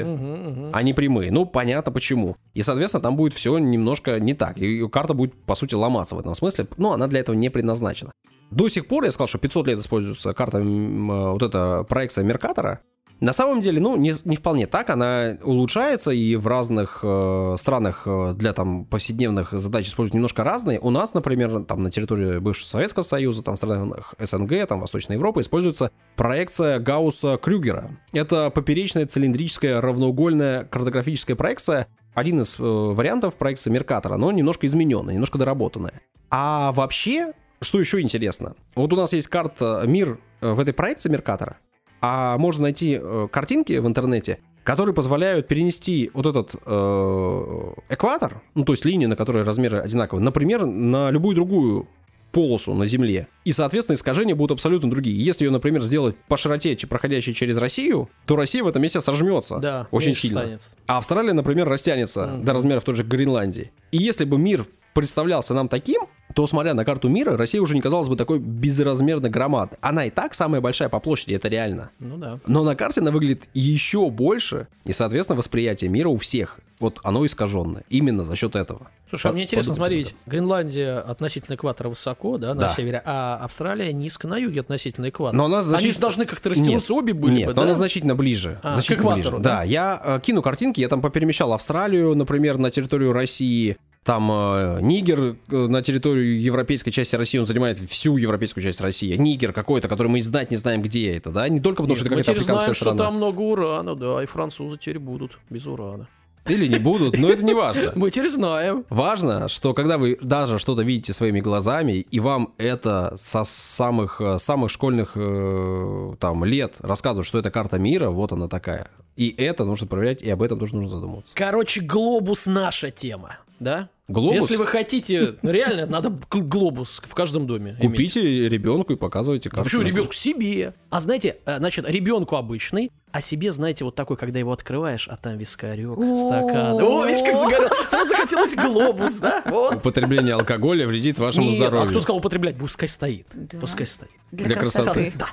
а не прямые. Ну, понятно почему. И, соответственно, там будет все немножко не так. И карта будет, по сути, ломаться в этом смысле. Но она для этого не предназначена. До сих пор я сказал, что 500 лет используется карта, э, вот эта проекция Меркатора. На самом деле, ну, не, не вполне так. Она улучшается, и в разных э, странах э, для там повседневных задач используют немножко разные. У нас, например, там на территории бывшего Советского Союза, там в странах СНГ, там Восточной Европы используется проекция Гаусса-Крюгера. Это поперечная цилиндрическая равноугольная картографическая проекция, один из э, вариантов проекции Меркатора, но немножко измененная, немножко доработанная. А вообще, что еще интересно? Вот у нас есть карта мир э, в этой проекции Меркатора, а можно найти э, картинки в интернете, которые позволяют перенести вот этот э, экватор, ну то есть линию, на которой размеры одинаковые, например, на любую другую полосу на Земле. И, соответственно, искажения будут абсолютно другие. Если ее, например, сделать по широте, проходящей через Россию, то Россия в этом месте сожмется Да, очень сильно. станет. А Австралия, например, растянется Мгм. до размеров той же Гренландии. И если бы мир представлялся нам таким, то, смотря на карту мира, Россия уже не казалась бы такой безразмерно громадной. Она и так самая большая по площади, это реально. Ну да. Но на карте она выглядит еще больше, и, соответственно, восприятие мира у всех, вот оно искаженное. Именно за счет этого. Слушай, а мне интересно, смотри, ведь Гренландия относительно экватора высоко, да, на Да. севере, а Австралия низко на юге относительно экватора. Но она Они значит- же должны как-то растянуться, обе были Нет, бы, да? она значительно ближе. А, значительно к экватору, ближе. да? Да, я э, кину картинки, я там поперемещал Австралию, например, на территорию России, там э, Нигер э, на территорию европейской части России, он занимает всю европейскую часть России. Нигер какой-то, который мы и знать не знаем, где это, да? Не только потому, что это какая-то африканская знаем, что страна. там много урана, да, и французы теперь будут без урана. Или не будут, но это не важно. *laughs* Мы теперь знаем. Важно, что когда вы даже что-то видите своими глазами, и вам это со самых, э, самых школьных э, там лет рассказывают, что это карта мира, вот она такая. И это нужно проверять, и об этом тоже нужно задумываться. Короче, глобус наша тема, да? Глобус? Если вы хотите, реально, надо гл- глобус в каждом доме иметь. Купите ребенку и показывайте А карту. Почему ребенку себе? А знаете, э, значит, ребенку обычный, а себе, знаете, вот такой, когда его открываешь, а там вискарек, стакан. О, видишь, как загорел. Сразу захотелось глобус, да? Вот. Употребление алкоголя вредит вашему а здоровью. кто сказал употреблять? Пускай стоит. Пускай стоит. Для, красоты. Да.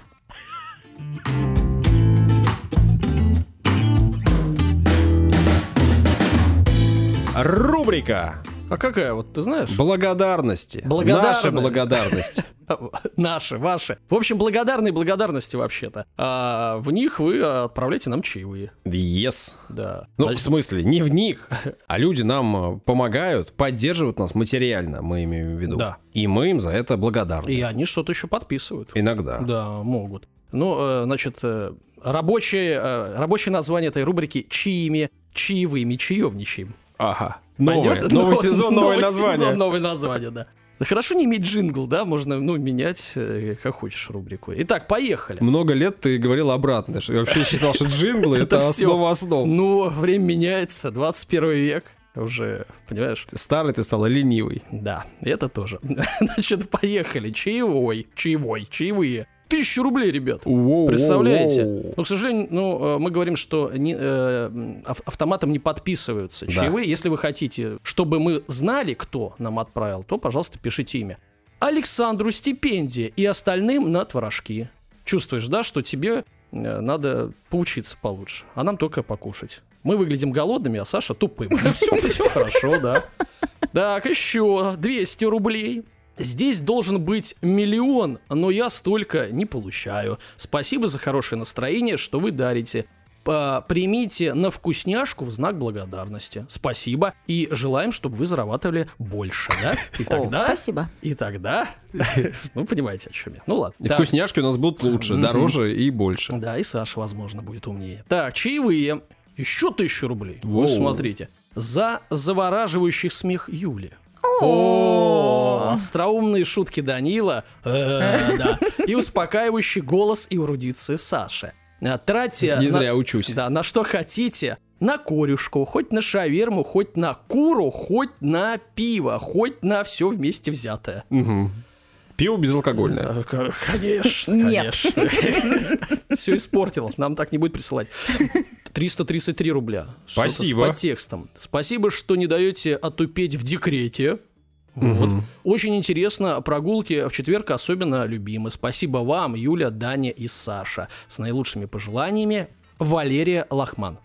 Рубрика А какая вот, ты знаешь? благодарности. Благодарны. Наша благодарность. *laughs* Наши, ваши. В общем, благодарные благодарности вообще-то. А в них вы отправляете нам чаевые. Yes. Да. Ну, Значит, в смысле, не в них, *laughs* а люди нам э, помогают, поддерживают нас материально, мы имеем в виду. Да. И мы им за это благодарны. и они что-то еще подписывают. Иногда. Да, могут. Ну, э, значит, э, рабочее, рабочее название этой рубрики «Чьими чаевыми чаевничаем». Ага. Новое. Пойдет? Новый Ну, сезон, новое новый название. сезон, новое название, да. Хорошо не иметь джингл, да, можно, ну, менять, э, как хочешь, рубрику. Итак, поехали. Много лет ты говорил обратно, что я вообще считал, что джинглы *laughs* это основа основ. Ну, время меняется, 21 век уже, понимаешь? Старый ты стал, ленивый. Да, это тоже. *laughs* Значит, поехали. Чаевой, чаевой, чаевые. Тысячу рублей, ребят. Представляете? Но, к сожалению, ну, э, мы говорим, что не, э, автоматом не подписываются Да. чаевые. Если вы хотите, чтобы мы знали, кто нам отправил, то, пожалуйста, пишите имя. Александру стипендия и остальным на творожки. Чувствуешь, да, что тебе э, надо поучиться получше, а нам только покушать. Мы выглядим голодными, а Саша тупым. Все, все хорошо, да. Так, еще 200 рублей. Здесь должен быть миллион, но я столько не получаю. Спасибо за хорошее настроение, что вы дарите. Примите на вкусняшку в знак благодарности. Спасибо. И желаем, чтобы вы зарабатывали больше, да? И О, тогда... спасибо. И тогда... *laughs* Ну, понимаете, о чем я. Ну, ладно. И Так. вкусняшки у нас будут лучше, дороже и больше. Да, и Саша, возможно, будет умнее. Так, чаевые. Еще тысячу рублей. Вы смотрите. За завораживающий смех Юли. О, *laughs* остроумные шутки Данила, э, да, и успокаивающий голос и эрудиции Саши. А, Тратьте Не на- зря учусь. да, на что хотите. На корюшку, хоть на шаверму, хоть на куру, хоть на пиво, хоть на все вместе взятое. Мгм. Пиво безалкогольное. Э, Конечно, Нет. *laughs* Все испортил, нам так не будет присылать. 333 рубля. Спасибо. С подтекстом. Спасибо, что не даете отупеть в декрете. Вот. Очень интересно, прогулки в четверг особенно любимы. Спасибо вам, Юля, Даня и Саша. С наилучшими пожеланиями, Валерия Лахман.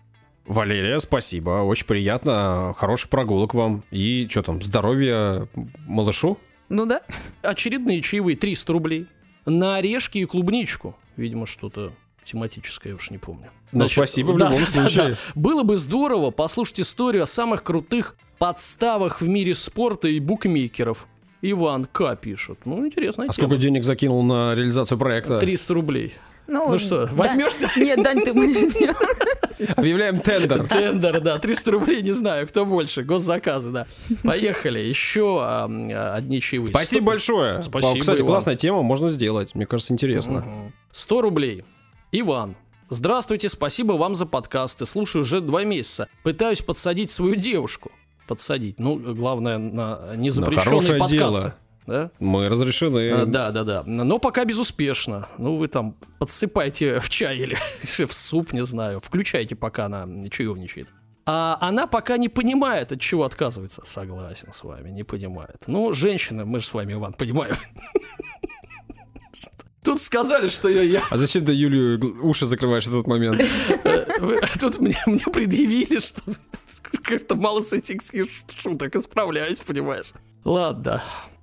Валерия, спасибо. Очень приятно. Хороших прогулок вам. И что там, здоровья малышу? Ну да. Очередные чаевые 300 рублей. На орешки и клубничку. Видимо, что-то тематическое, я уж не помню. Ну, спасибо в да, любом *laughs* да, случае. да. Было бы здорово послушать историю о самых крутых подставах в мире спорта и букмекеров. Иван К. пишет. Ну, интересная А тема. сколько денег закинул на реализацию проекта? 300 рублей. Ну, Ну что, да. возьмешься? Нет, Дань, ты будешь делать. *laughs* Объявляем тендер. Тендер, да, 300 рублей, не знаю, кто больше, госзаказы, да. Поехали, еще одни чаевые. Спасибо большое. Спасибо, Кстати, классная тема, можно сделать. Мне кажется, интересно. Мгм. 100 рублей. Иван. Здравствуйте, спасибо вам за подкасты. Слушаю уже два месяца. Пытаюсь подсадить свою девушку. Подсадить. Ну, главное, на незапрещенные подкасты. дело. Да? Мы разрешены. А, да, да, да. Но пока безуспешно. Ну, вы там подсыпайте в чай или *laughs* в суп, не знаю. Включайте, пока она чаевничает. А она пока не понимает, от чего отказывается. Согласен с вами, не понимает. Ну, женщина, мы же с вами, Иван, понимаем. *laughs* Тут сказали, что я, я А зачем ты Юлию уши закрываешь в этот момент? *laughs* тут мне, мне предъявили, что как-то мало сексистских шуток исправляюсь, понимаешь? Ладно.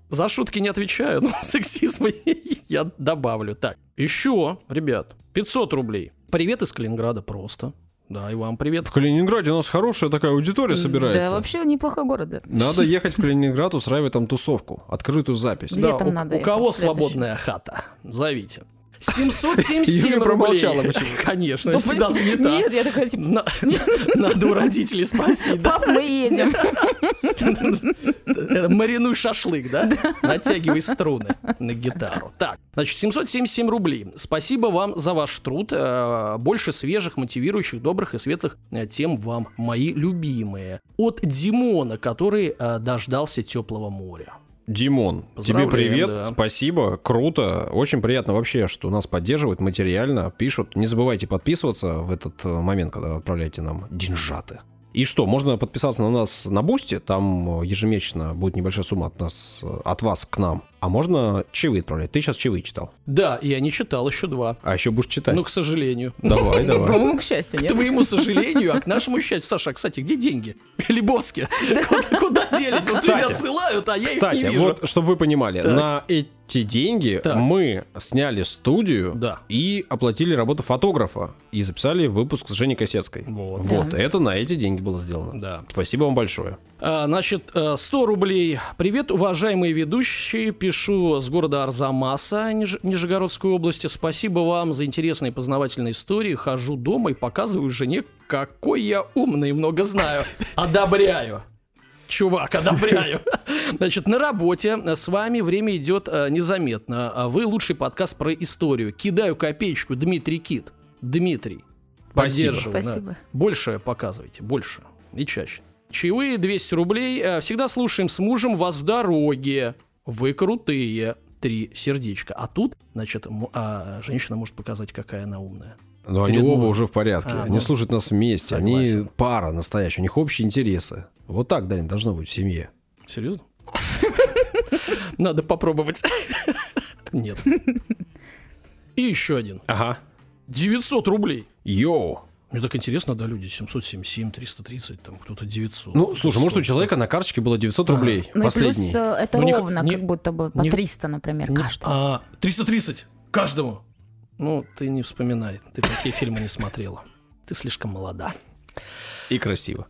За шутки не отвечаю, *laughs* но сексизм *laughs* я добавлю. Так, еще, ребят, 500 рублей. Привет из Калининграда просто. Да, и вам привет. В Калининграде у нас хорошая такая аудитория собирается. Да, вообще неплохой город, да. Надо *laughs* ехать в Калининград, устраивать там тусовку, открытую запись. Да. Летом у, надо у ехать, кого следующий. свободная хата? Зовите. 777 Юля рублей. промолчала почему? Конечно, Ну, всегда занята. Нет, я такая, типа, На- *laughs* Надо у родителей спросить. да? пап, мы едем. Это Маринуй шашлык, да? Натягивай струны на гитару. Так, значит, 777 рублей. Спасибо вам за ваш труд. Э, Больше свежих, мотивирующих, добрых и светлых э, тем вам, мои любимые. От Димона, который э, дождался теплого моря. Димон, тебе привет, да. спасибо, круто, очень приятно вообще, что нас поддерживают материально, пишут. Не забывайте подписываться в этот э, момент, когда отправляете нам деньжаты. И что, можно подписаться на нас на Boosty, там э, ежемесячно будет небольшая сумма от нас, э, от вас к нам. А можно чаевые отправлять. Ты сейчас чаевые читал. Да, я не читал еще два. А еще будешь читать. Ну, к сожалению. Давай, давай. По-моему, к счастью, К нет. твоему сожалению, а к нашему счастью. Саша, а, кстати, где деньги? *laughs* Лебовские. Куда, делись? Вот люди Кстати, отсылают, а я их Кстати, не вижу. вот, чтобы вы понимали, на эти деньги Так. мы сняли студию Да. и оплатили работу фотографа и записали выпуск с Женей Косецкой. Вот. Вот, Да. это на эти деньги было сделано. Да. Спасибо вам большое. А, Значит, э, 100 рублей. Привет, уважаемые ведущие. Пишу с города Арзамаса, Ниж- Нижегородской области. Спасибо вам за интересные познавательные истории. Хожу дома и показываю жене, какой я умный и много знаю. *laughs* Одобряю. Чувак, одобряю. *laughs* Значит, на работе с вами время идет э, незаметно. А Вы лучший подкаст про историю. Кидаю копеечку, Дмитрий Кит. Дмитрий. Спасибо. Поддерживаю, да. Спасибо. Больше показывайте, больше и чаще. Чаевые 200 рублей. Э, Всегда слушаем с мужем вас в дороге. Вы крутые. Три сердечка. А тут, значит, м- а, женщина может показать, какая она умная. Но они оба уже в порядке. А, они ну. слушают нас вместе. Они Согласен. пара настоящая. У них общие интересы. Вот так, Даня, должно быть в семье. Серьезно? *laughs* Надо попробовать. *laughs* Нет. И еще один. Ага. 900 рублей. Йоу. Мне так интересно, да, люди 777, 330, там кто-то 900. Ну, слушай, может, у человека на карточке было 900 рублей Ну последний. плюс э, это Ну, не х- ровно, не- как будто бы по не- 300, например, Не- каждый. А, 330 каждому. Ну, ты не вспоминай, ты такие фильмы не смотрела. Ты слишком молода. И красиво.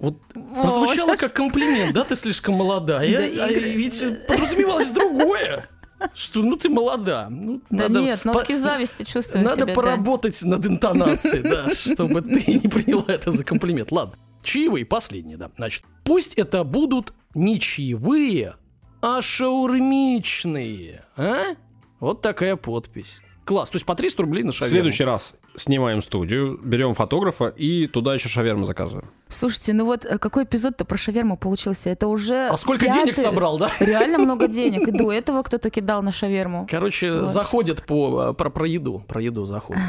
Вот прозвучало как комплимент, да, ты слишком молода. Я- Да, а Игорь. ведь подразумевалось другое. Что, ну ты молода. Ну, Да надо нет, по- нотки зависти чувствую Надо тебе, да. поработать над интонацией, да, чтобы ты не приняла это за комплимент. Ладно. Чаевые, последние, да. Значит, пусть это будут не чаевые, а шаурмичные. А? Вот такая подпись. Класс. То есть по 300 рублей на В шаверму. следующий раз снимаем студию, берем фотографа и туда еще шаверму заказываем. Слушайте, ну вот э, какой эпизод-то про шаверму получился? Это уже А сколько денег пятый- собрал, да? Реально много денег. И до этого кто-то кидал на шаверму. Короче, Вот. заходят по, э, про, про еду. Про еду заходят.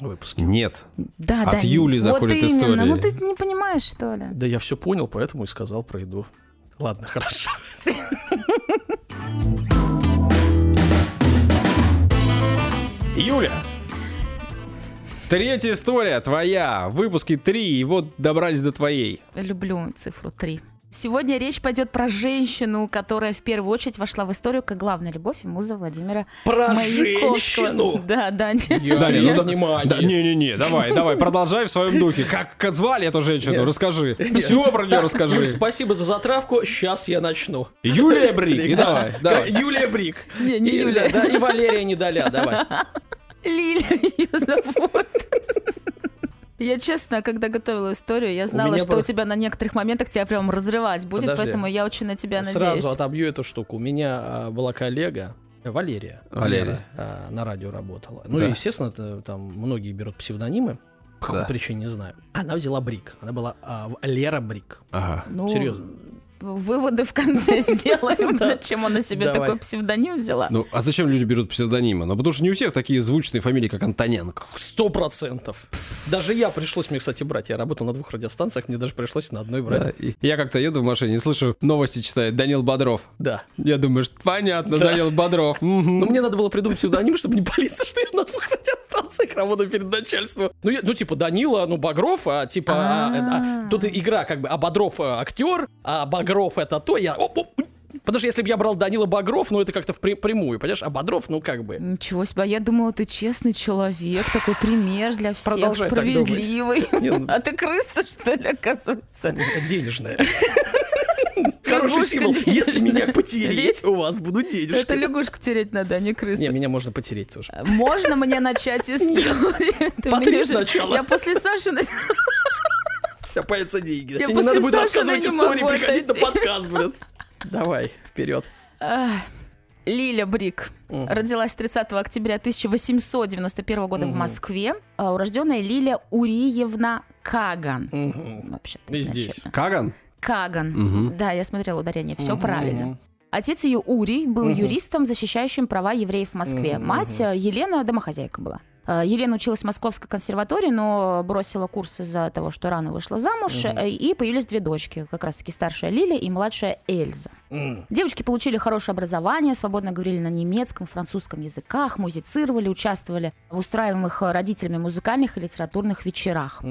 Выпуски. Нет. Да, От да. Юли вот заходят именно. истории. Ну ты не понимаешь, что ли? Да я все понял, поэтому и сказал про еду. Ладно, *laughs* хорошо. *laughs* Юля! Третья история твоя. Выпуски три, и вот добрались до твоей. Люблю цифру 3. Сегодня речь пойдет про женщину, которая в первую очередь вошла в историю как главная любовь и муза Владимира Про Маяковского. женщину? Да, да. не- Я Даня, без ну, внимания. Да, не-не-не, давай, давай, продолжай в своем духе. Как, как звали эту женщину? Нет. Расскажи. Нет. Все про нее Так, расскажи. Юль, спасибо за затравку. Сейчас я начну. Юлия Брик, и давай, давай. Юлия Брик. Не, не И- Юлия. Да, и Валерия Недоля, давай. *laughs* Лиля ее зовут. Я честно, когда готовила историю, я знала, меня что про- у тебя на некоторых моментах тебя прям разрывать будет, Подожди. поэтому я очень на тебя надеюсь. Сразу отобью эту штуку. У меня а, была коллега, Валерия. Валерия. а, на радио работала. Ну, Да. и, естественно, т- там многие берут псевдонимы. По какой Да. причине, не знаю. Она взяла Брик. Она была а, Лера Брик. Ага. Ну, Серьезно. Выводы в конце *laughs* сделаем, зачем она себе такой псевдоним взяла. Ну, а зачем люди берут псевдонимы? Ну, потому что не у всех такие звучные фамилии, как Антоненко. Сто процентов. Даже я пришлось мне, кстати, брать. Я работал на двух радиостанциях, мне даже пришлось на одной брать. Я как-то еду в машине, слышу, новости читает Данил Бодров. Да. Я думаю, что понятно, Да. Данил Бодров. Но мне надо было придумать псевдоним, чтобы не палиться, что я на двух радиостанциях работаю перед начальством. Ну, я- ну типа Данила, ну, Багров, а типа... а, а, А. тут игра как бы, а Бодров э, актер, а Багров это то, я... оп, оп, Потому что если бы я брал Данила Багров, ну это как-то впрямую, понимаешь? А Бодров, ну как бы... Ничего себе, а я думала, ты честный человек, такой пример для всех, Продолжай справедливый. Не, ну- А ты крыса, что ли, оказывается? Денежная. *laughs* Хороший Лягушка символ. Если меня потереть, у вас будут денежки. Это лягушку тереть надо, а не Не, крысу. меня можно потереть тоже. Можно мне начать историю? *laughs* Сначала. Я после Саши... *laughs* У тебя появятся деньги. Тебе не надо будет рассказывать не истории, приходить на подкаст, блин. Давай, вперед. Лиля Брик Мгм. родилась 30 октября 1891 года в Москве. А, Урожденная Лиля Уриевна Каган. Мгм. Вообще-то И здесь. Каган? Каган. Мгм. Да, я смотрела ударение, все Мгм. правильно. Отец ее Урий был Мгм. юристом, защищающим права евреев в Москве. Мгм, Мать э, Елена домохозяйка была. Э, Елена училась в Московской консерватории, но бросила курс из-за того, что рано вышла замуж, э, и появились две дочки, как раз-таки старшая Лиля и младшая Эльза. Девочки получили хорошее образование, свободно говорили на немецком, французском языках, музицировали, участвовали в устраиваемых родителями музыкальных и литературных вечерах.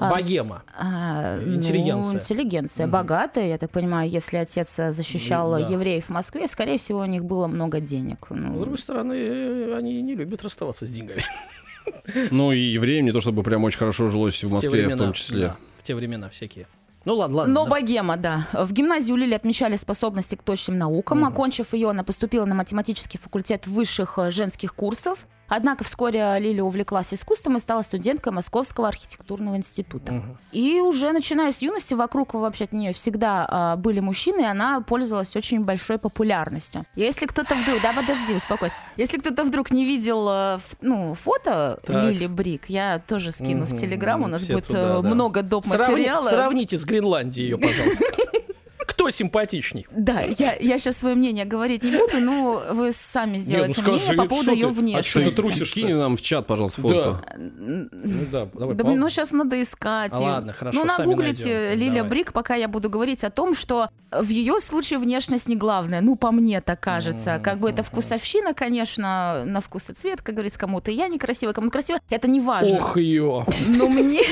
А, Богема. А, ну, Интеллигенция. интеллигенция, Мгм. богатая, я так понимаю, если отец защищал да. евреев в Москве, скорее всего, у них было много денег. Ну, С другой стороны, э, они не любят расставаться с деньгами. *laughs* Ну и евреям не то чтобы прям очень хорошо жилось в Москве в времена, том числе. да, в те времена всякие. Ну ладно, ладно. Но да. богема, да. В гимназии у Лили отмечали способности к точным наукам. Мгм. Окончив ее, она поступила на математический факультет высших э, женских курсов. Однако вскоре Лиля увлеклась искусством и стала студенткой Московского архитектурного института. Мгм. И уже начиная с юности вокруг вообще от нее всегда а, были мужчины, и она пользовалась очень большой популярностью. Если кто-то вдруг, да, подожди, успокойся. Если кто-то вдруг не видел э, ну, фото Так. Лили Брик, я тоже скину в Мгм, Телеграм, у нас будет туда, э, да. много доп. Сравни- материала. Сравните с Гренландией ее, пожалуйста. *laughs* Кто симпатичней? Да, я, я сейчас свое мнение говорить не буду, но вы сами сделаете ну скажи, мнение по поводу что ее ты? А что ты внешности. трусишь? Скинь нам в чат, пожалуйста, фото. Да. Ну да, давай. Да, ну, сейчас надо искать. А ладно, хорошо, Ну, нагуглите найдем. Лилия Давай. Брик, пока я буду говорить о том, что в ее случае внешность не главное. Ну, по мне так кажется. Как бы это вкусовщина, конечно, на вкус и цвет, как говорится, кому-то я некрасивая, кому-то красивая. Это не важно. Ох ее. Но мне...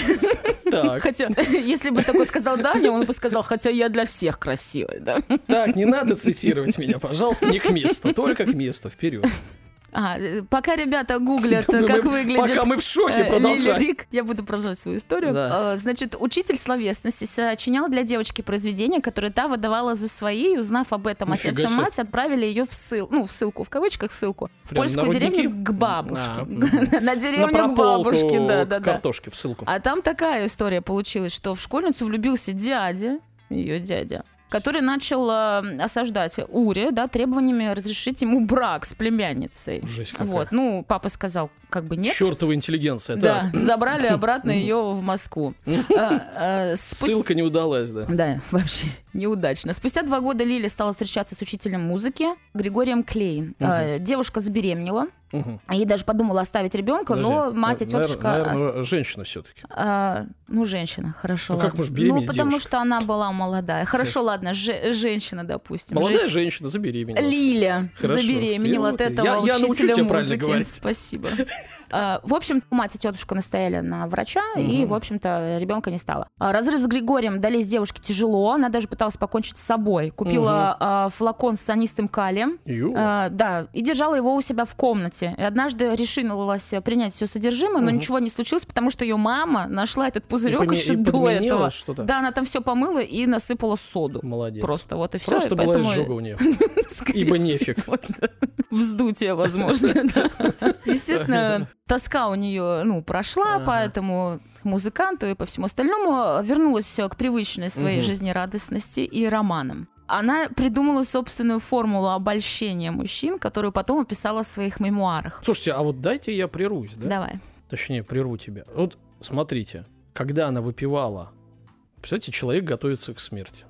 Так, *laughs* Хотя, если бы такой сказал Даня, он бы сказал, хотя я для всех красивая, да? так, не надо цитировать меня, пожалуйста, не к месту, только к месту, вперед. А, пока ребята гуглят, Да, как мы- выглядит Пока мы в шоке, Э, продолжай. Лили Рик. Я буду продолжать свою историю. Да. Э, Значит, учитель словесности сочинял для девочки произведение, которое та выдавала за свои, и узнав об этом Нифига отец и мать отправили ее в ссыл, ну, в ссылку, в кавычках ссылку, в Прям польскую *laughs* на деревню к бабушке. А, мгм. На деревню к прополку бабушке, да, да, да. Картошки в ссылку. А там такая история получилась, что в школьницу влюбился дядя, ее дядя, который начал э, осаждать Уре, да, требованиями разрешить ему брак с племянницей. Жесть какая. Вот, ну, папа сказал, как бы нет. Чертова интеллигенция. Да, Так. забрали *laughs* обратно ее в Москву. *laughs* А, а, Ссылка не удалась, да. Да, *laughs* вообще неудачно. Спустя два года Лили стала встречаться с учителем музыки Григорием Клейн. А, Девушка забеременела. Мгм. Ей даже подумала оставить ребенка, но мать и тетушка... навер- ос- наверное, женщина все-таки. а, ну, женщина, хорошо. Ну, как может беременеть Ну, потому девушка? что она была молодая. Хорошо, ладно, же- женщина, допустим. Молодая Же- женщина забеременела. Лиля Хорошо. забеременела Я от этого я- я научу тебя правильно музыки. говорить. Спасибо. *laughs* А, В общем, мать и тетушка настояли на врача, и, в общем-то, ребенка не стало. А, Разрыв с Григорием дались девушке тяжело, она даже пыталась покончить с собой. Купила а, флакон с цианистым калием, а, да, и держала его у себя в комнате. И однажды решилась принять все содержимое, но ничего не случилось, потому что ее мама нашла этот пузырек И поме- еще и до этого. что-то? Да, она там все помыла и насыпала соду. Молодец. Просто вот и все. Просто была изжога у нее. *laughs* Ибо нефиг. Вздутие, возможно. *laughs* Естественно, тоска у нее, ну, прошла, Ага. поэтому к музыканту и по всему остальному вернулась к привычной своей жизнерадостности и романам. Она придумала собственную формулу обольщения мужчин, которую потом описала в своих мемуарах. Слушайте, а вот дайте я прервусь, да? Давай. Точнее, прерву тебя. Вот смотрите, когда она выпивала, представляете, человек готовится к смерти.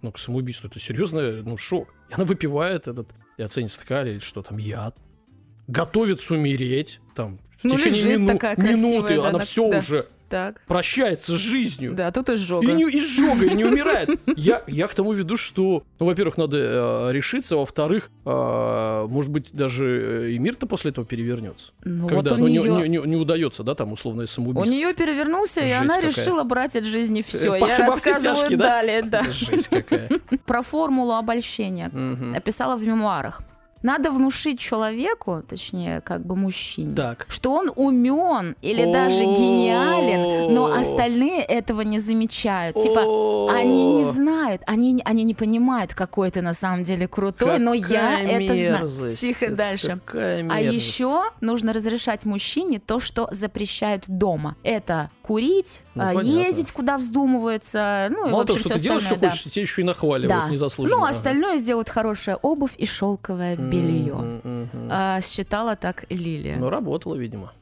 Ну, к самоубийству. Это серьезно, ну, шок. И она выпивает этот, я цианистый калий или что там, яд. Готовится умереть, там, в Ну, течение лежит мину- такая минуты, да, она так- все да. уже Так. прощается с жизнью. Да, тут изжога. И не изжога, и не умирает. Я, я к тому веду, что, ну, во-первых, надо э, решиться, во-вторых, э, может быть, даже э, и мир-то после этого перевернется. Ну, Когда вот у ну, не, нее... не- не- не удается, да, там условное У самоубийство. нее перевернулся, и Жесть она какая. решила брать от жизни все. Э, Я рассказываю тяжкие, да? далее, да. Жесть какая. Про формулу обольщения Мгм. описала в мемуарах. Надо внушить человеку, точнее, как бы мужчине, Так. что он умен или даже гениален, но остальные этого не замечают. Типа, они не знают, они, они не понимают, какой ты на самом деле крутой, но я это знаю. Тихо дальше. А еще нужно разрешать мужчине то, что запрещают дома. Это курить, Ну, а, ездить, куда вздумывается, ну Мало того, что ты делаешь, что хочешь, тебе еще и нахваливают незаслуженно. Ну, остальное сделать хорошая обувь и шелковое белье. Мгм. А, считала так и Лилия. Ну, работала, видимо.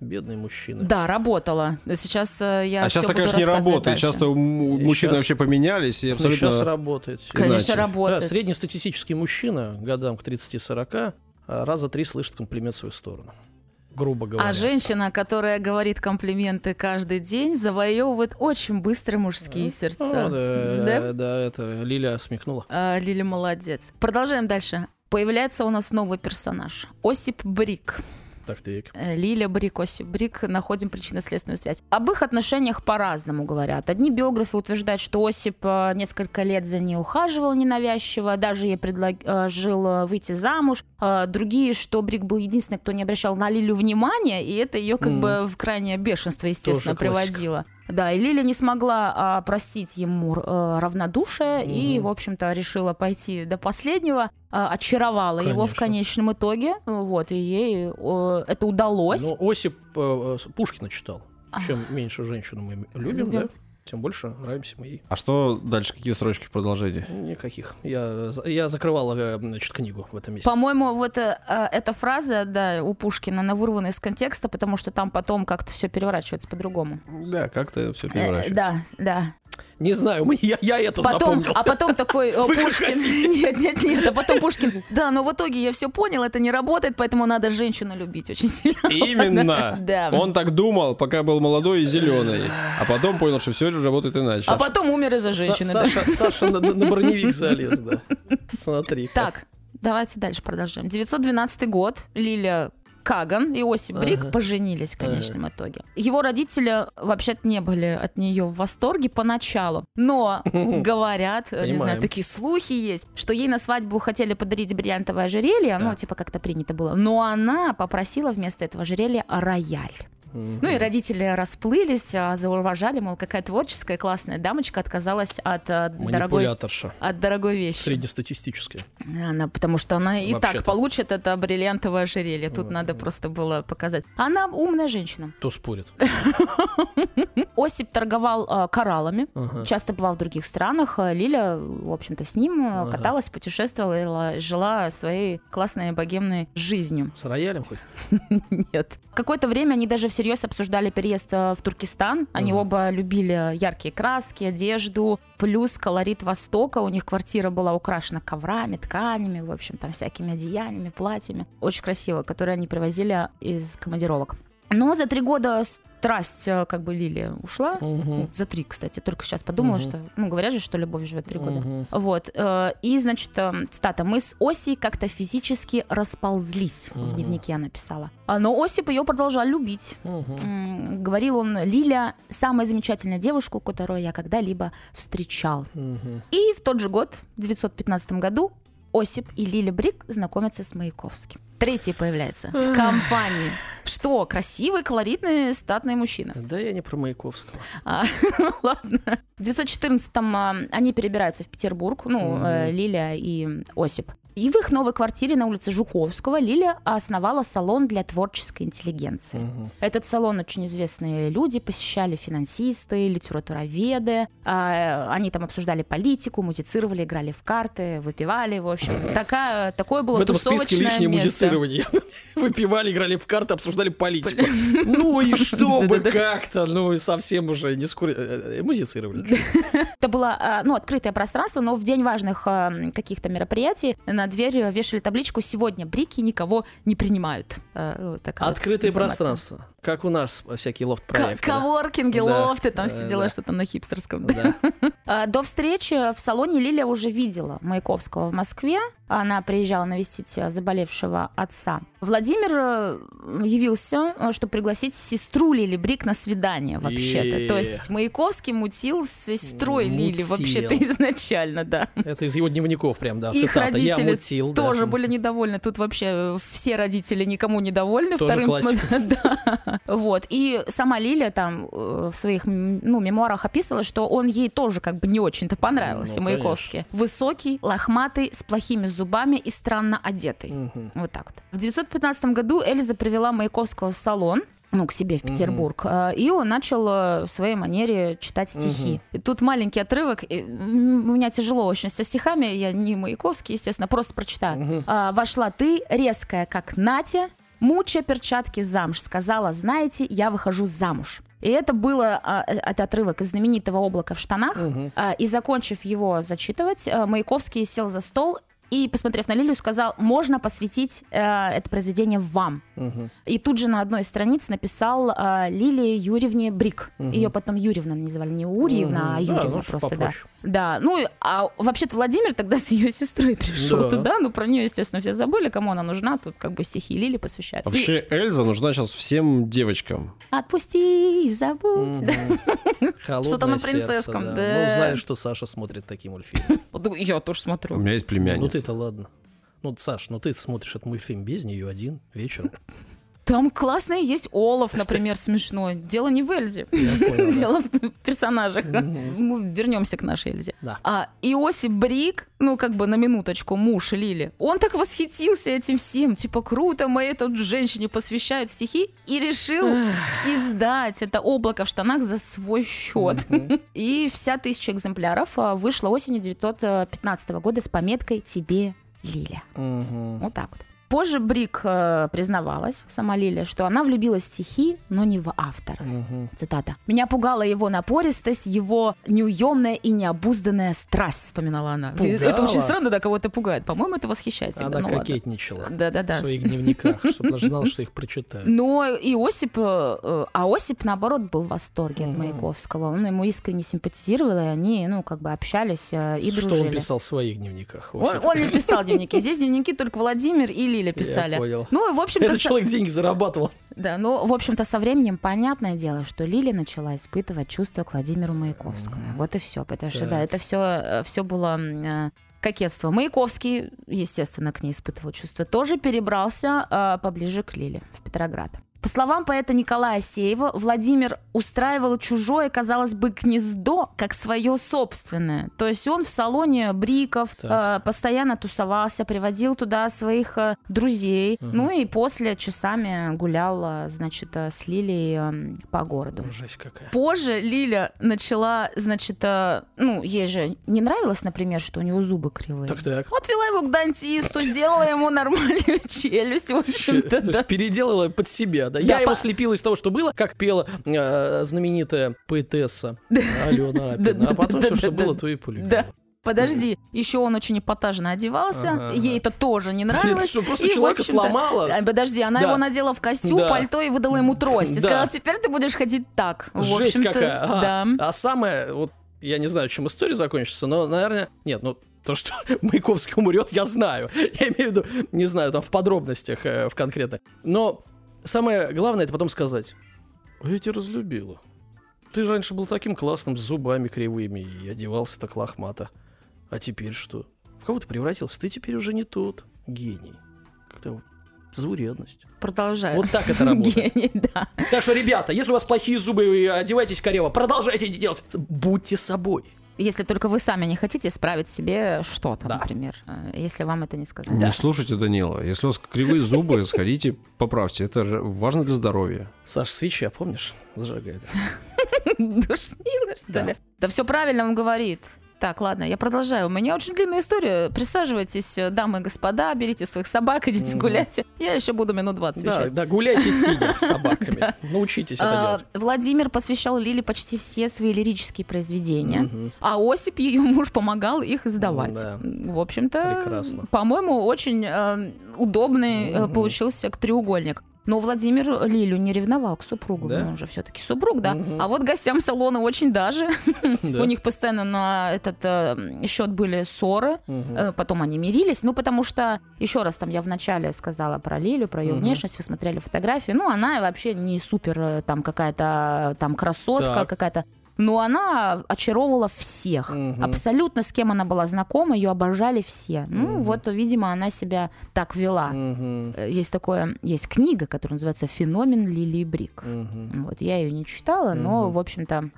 Бедные мужчины. Да, работала. Сейчас э, я А сейчас буду конечно, не работает. Сейчас-то И мужчины щас- вообще поменялись и Ну, абсолютно... сейчас работает. Конечно, иначе. Да, работает. среднестатистический мужчина годам к 30-40 а, раза три слышит комплимент в свою сторону. Грубо говоря. А женщина, которая говорит комплименты каждый день, завоевывает очень быстро мужские Ну, сердца. да, Да? да, это Лиля смекнула. А, Лили молодец. Продолжаем дальше. Появляется у нас новый персонаж. Осип Брик. Так, так. Э, Лиля Брик, Осип Брик, находим причинно-следственную связь. Об их отношениях по-разному говорят. Одни биографы утверждают, что Осип э, несколько лет за ней ухаживал ненавязчиво, даже ей предложил э, выйти замуж. Э, Другие, что Брик был единственный, кто не обращал на Лилю внимания, и это ее как Мгм. бы в крайнее бешенство, естественно, Тоже классика. приводило. Да, и Лиля не смогла а, простить ему э, равнодушие и, Мгм. в общем-то, решила пойти до последнего, а, очаровала его в Конечно. конечном итоге, вот, и ей э, это удалось. Ну, Осип э, Пушкина читал. Чем меньше женщину мы любим, Любим. да, тем больше нравимся мы ей. А что дальше? Какие строчки в продолжении? Никаких. Я, я закрывал, э, значит, книгу в этом месте. По-моему, вот э, э, эта фраза, да, у Пушкина, она вырвана из контекста, потому что там потом как-то все переворачивается по-другому. Да, как-то все Э, переворачивается. да, да. Не знаю, мы- я, я это Потом, запомнил. а потом такой э, *laughs* Вы Пушкин. *laughs* Нет, нет, нет. А потом Пушкин. Да, но в итоге я все понял, это не работает, поэтому надо женщину любить очень сильно. *laughs* Именно. Да. Он так думал, пока был молодой и зеленый. А потом понял, что все работает иначе. А потом умер из-за женщины. Саша, на, броневик залез, да. Смотри. Так, давайте дальше продолжим. 912 год. Лилия Каган и Осип Брик Ага. поженились в конечном итоге. Его родители вообще-то не были от нее в восторге поначалу. Но *laughs* говорят, не знаю, такие слухи есть, что ей на свадьбу хотели подарить бриллиантовое ожерелье, ну, Да. типа как-то принято было. Но она попросила вместо этого ожерелья рояль. Ну и родители расплылись, а, зауважали, мол, какая творческая классная дамочка отказалась от а, дорогой от дорогой вещи. Среднестатистическая. Она, потому что она и так Вообще-то. получит это бриллиантовое ожерелье. Тут надо просто было показать. Она умная женщина. Кто спорит? *laughs* Осип торговал а, кораллами. Часто бывал в других странах. Лиля, в общем-то, с ним каталась, путешествовала, жила своей классной богемной жизнью. С роялем хоть? *laughs* Нет. Какое-то время они даже всерьез обсуждали переезд э, в Туркестан. Они Мгм. оба любили яркие краски, одежду, плюс колорит Востока. У них квартира была украшена коврами, тканями, в общем, там всякими одеяниями, платьями. Очень красиво, которые они привозили из командировок. Но за три года страсть э, как бы Лилия ушла. Ну, За три, кстати. Только сейчас подумала, Мгм. что... Ну, говорят же, что любовь живет три года. Мгм. Вот. э, И, значит, э, цитата. «Мы с Осей как-то физически расползлись», в Мгм. дневнике она писала. А, Но Осип ее продолжал любить. М, Говорил он, Лиля – самая замечательная девушка, которую я когда-либо встречал. Мгм. И в тот же год, в 915 году, Осип и Лиля Брик знакомятся с Маяковским. Третий появляется в компании. Что? Красивый, колоритный, статный мужчина. Да я не про Маяковского. А, *laughs* ладно. В 914-м а, они перебираются в Петербург, ну, Мгм. э, Лиля и Осип. И в их новой квартире на улице Жуковского Лиля основала салон для творческой интеллигенции. Мгм. Этот салон очень известные люди посещали, финансисты, литературоведы. А, они там обсуждали политику, музицировали, играли в карты, выпивали, в общем. *laughs* Такая, такое было В этом списке лишнее место. музицирование. *laughs* Выпивали, играли в карты, обсуждали политику. *laughs* Ну и чтобы как-то, ну и совсем уже не скоро... э, э, Музицировали. Это было а, ну, открытое пространство, но в день важных а, каких-то мероприятий на дверь вешали табличку «Сегодня брики никого не принимают». Вот Открытое информация. пространство. Как у нас всякие лофт-проекты. Коворкинги, Да, лофты, там да, все дела, что-то на хипстерском. *laughs* А, До встречи в салоне Лилия уже видела Маяковского в Москве. Она приезжала навестить а, заболевшего отца. Владимир э, явился, э, чтобы пригласить сестру Лили Брик на свидание вообще-то. То есть Маяковский мутил с сестрой Лили вообще-то *laughs* изначально, да. Это из его дневников прям, да. Их родители. Тоже были недовольны. Тут вообще э, все родители никому недовольны. Тоже Вторым, классика. *laughs* да. *laughs* Вот. И сама Лиля там э, в своих ну, мемуарах описывала, что он ей тоже как бы не очень-то понравился, Ну, Маяковский. Высокий, лохматый, с плохими зубами и странно одетый. Мгм. Вот так вот. В 915 году Эльза привела Маяковского в салон, ну, к себе в. Петербург, э, и он начал э, в своей манере читать стихи. И тут маленький отрывок, у меня тяжело очень со стихами, я не Маяковский, естественно, просто прочитаю. А, Вошла ты, резкая, как Натя, муча перчатки замуж, сказала, знаете, я выхожу замуж. И это было, а, э, это отрывок из знаменитого «Облака в штанах», а, и закончив его зачитывать, а, Маяковский сел за стол и, посмотрев на Лилию, сказал, можно посвятить э, это произведение вам. Мгм. И тут же на одной из страниц написал э, Лилии Юрьевне Брик. Мгм. Ее потом Юрьевна называли, не Урьевна, а Мгм. Да, Юрьевна ну, просто, да. попроще. Да, ну, а вообще-то Владимир тогда с ее сестрой пришел Да. туда, ну, про нее, естественно, все забыли, кому она нужна, тут как бы стихи Лили посвящают. И Вообще, Эльза нужна сейчас всем девочкам. отпусти и забудь. *laughs* Что-то на сердце, принцесском, да. Ну, знаешь, что Саша смотрит такие мультфильмы. *laughs* Я тоже У смотрю. меня есть Ну племянница. Ты-то ладно. Ну, Саш, ну ты смотришь этот мультфильм без нее один вечером. *laughs* Там классный есть Олаф, например, смешной. Дело не в Эльзе. *laughs* Дело в персонажах. Мгм. Мы вернемся к нашей Эльзе. А Иосип Брик, ну как бы на минуточку, муж Лили, он так восхитился этим всем. Типа, круто, моей тут женщине посвящают стихи. И решил издать это облако в штанах за свой счет. *laughs* И вся тысяча экземпляров а, вышла осенью 915 года с пометкой «Тебе, Лиля». Вот так вот. Позже Брик э, признавалась, сама Лили, что она влюбилась в стихи, но не в автора. Мгм. Цитата. «Меня пугала его напористость, его неуемная и необузданная страсть», вспоминала она. Это Пугала? очень странно, да, кого-то пугает. По-моему, это восхищает всегда. Она ну кокетничала Да-да-да. в своих дневниках, чтобы даже знал, *laughs* что их прочитают. Но и Осип, э, э, а Осип, наоборот, был в восторге от. Маяковского. Он ему искренне симпатизировал, и они, ну, как бы общались э, и Что дружили. он писал в своих дневниках? Он, не писал дневники. Здесь дневники только Владимир и Лиля писали. Я понял. Ну, в общем-то, Этот со- человек деньги зарабатывал. да, ну, в общем-то, со временем понятное дело, что Лиля начала испытывать чувства к Владимиру Маяковскому. Вот и все. Потому что, да, это все, все было э, кокетство. Маяковский, естественно, к ней испытывал чувства. Тоже перебрался э, поближе к Лиле, в Петроград. По словам поэта Николая Сеева, Владимир устраивал чужое, казалось бы, гнездо, как свое собственное. То есть он в салоне бриков Так. э, постоянно тусовался, приводил туда своих э, друзей. Мгм. Ну и после часами гулял, э, значит, э, с Лилией э, по городу. Жесть какая. Позже Лиля начала, значит, э, ну, ей же не нравилось, например, что у него зубы кривые. Так-так. Отвела его к дантисту, сделала ему нормальную *laughs* челюсть, То есть переделала под себя, да? Да, Я его по- слепила из того, что было, как пела э, знаменитая поэтесса *laughs* Алена Апина. А потом все, что было, то и полюбила. Да. Подожди, еще он очень эпатажно одевался, Ага, ей это тоже не нравилось. что, просто и, человека сломала? Подожди, она Да. его надела в костюм, Да. пальто и выдала ему трость. И Да. сказала, теперь ты будешь ходить так. Жесть какая. Ага. Да. А самое, вот я не знаю, чем история закончится, но, наверное, нет, ну то, что *laughs* Маяковский умрет, я знаю. Я имею в виду, не знаю, там в подробностях, э, в конкретно. Но самое главное, это потом сказать. «А Я тебя разлюбила. Ты же раньше был таким классным, с зубами кривыми, и одевался так лохмато. А теперь что? В кого ты превратился? Ты теперь уже не тот гений. Как-то заурядность. Продолжаю. Вот так это работает. *laughs* Гений, да. Так что, ребята, если у вас плохие зубы, и одевайтесь корево, продолжайте это делать. Будьте собой. Если только вы сами не хотите исправить себе что-то, Да. например, э, если вам это не сказали. Не слушайте Данила. Если у вас кривые зубы, *laughs* сходите, поправьте. Это же важно для здоровья. Саш, свеча, помнишь? Зажигает. *laughs* Душнило, что Да. ли? Да все правильно он говорит. Так, ладно, я продолжаю. У меня очень длинная история. Присаживайтесь, э, дамы и господа, берите своих собак, идите Мгм. гуляйте. Я еще буду минут 20 Да, вещать. да, гуляйте сидя с *laughs* собаками. Научитесь это А, делать. Владимир посвящал Лиле почти все свои лирические произведения. А Осип, ее муж, помогал их издавать. Да. В общем-то, по-моему, очень э, удобный э, получился треугольник. Но Владимир Лилю не ревновал к супругу. Да? Он же все-таки супруг, да. Мгм. А вот гостям салона очень даже. *laughs* Да. У них постоянно на этот э, счет были ссоры. Мгм. Э, Потом они мирились, ну, потому что, еще раз, там я вначале сказала про Лилю, про ее Мгм. внешность, вы смотрели фотографии, ну, она вообще не супер, э, там, какая-то, там, красотка какая-то, но она очаровывала всех. Мгм. Абсолютно с кем она была знакома, ее обожали все. Ну, Мгм. вот, видимо, она себя так вела. Э, Есть такое, есть книга, которая называется «Феномен Лилии Брик». Мгм. Вот, я ее не читала, но, Мгм. в общем-то,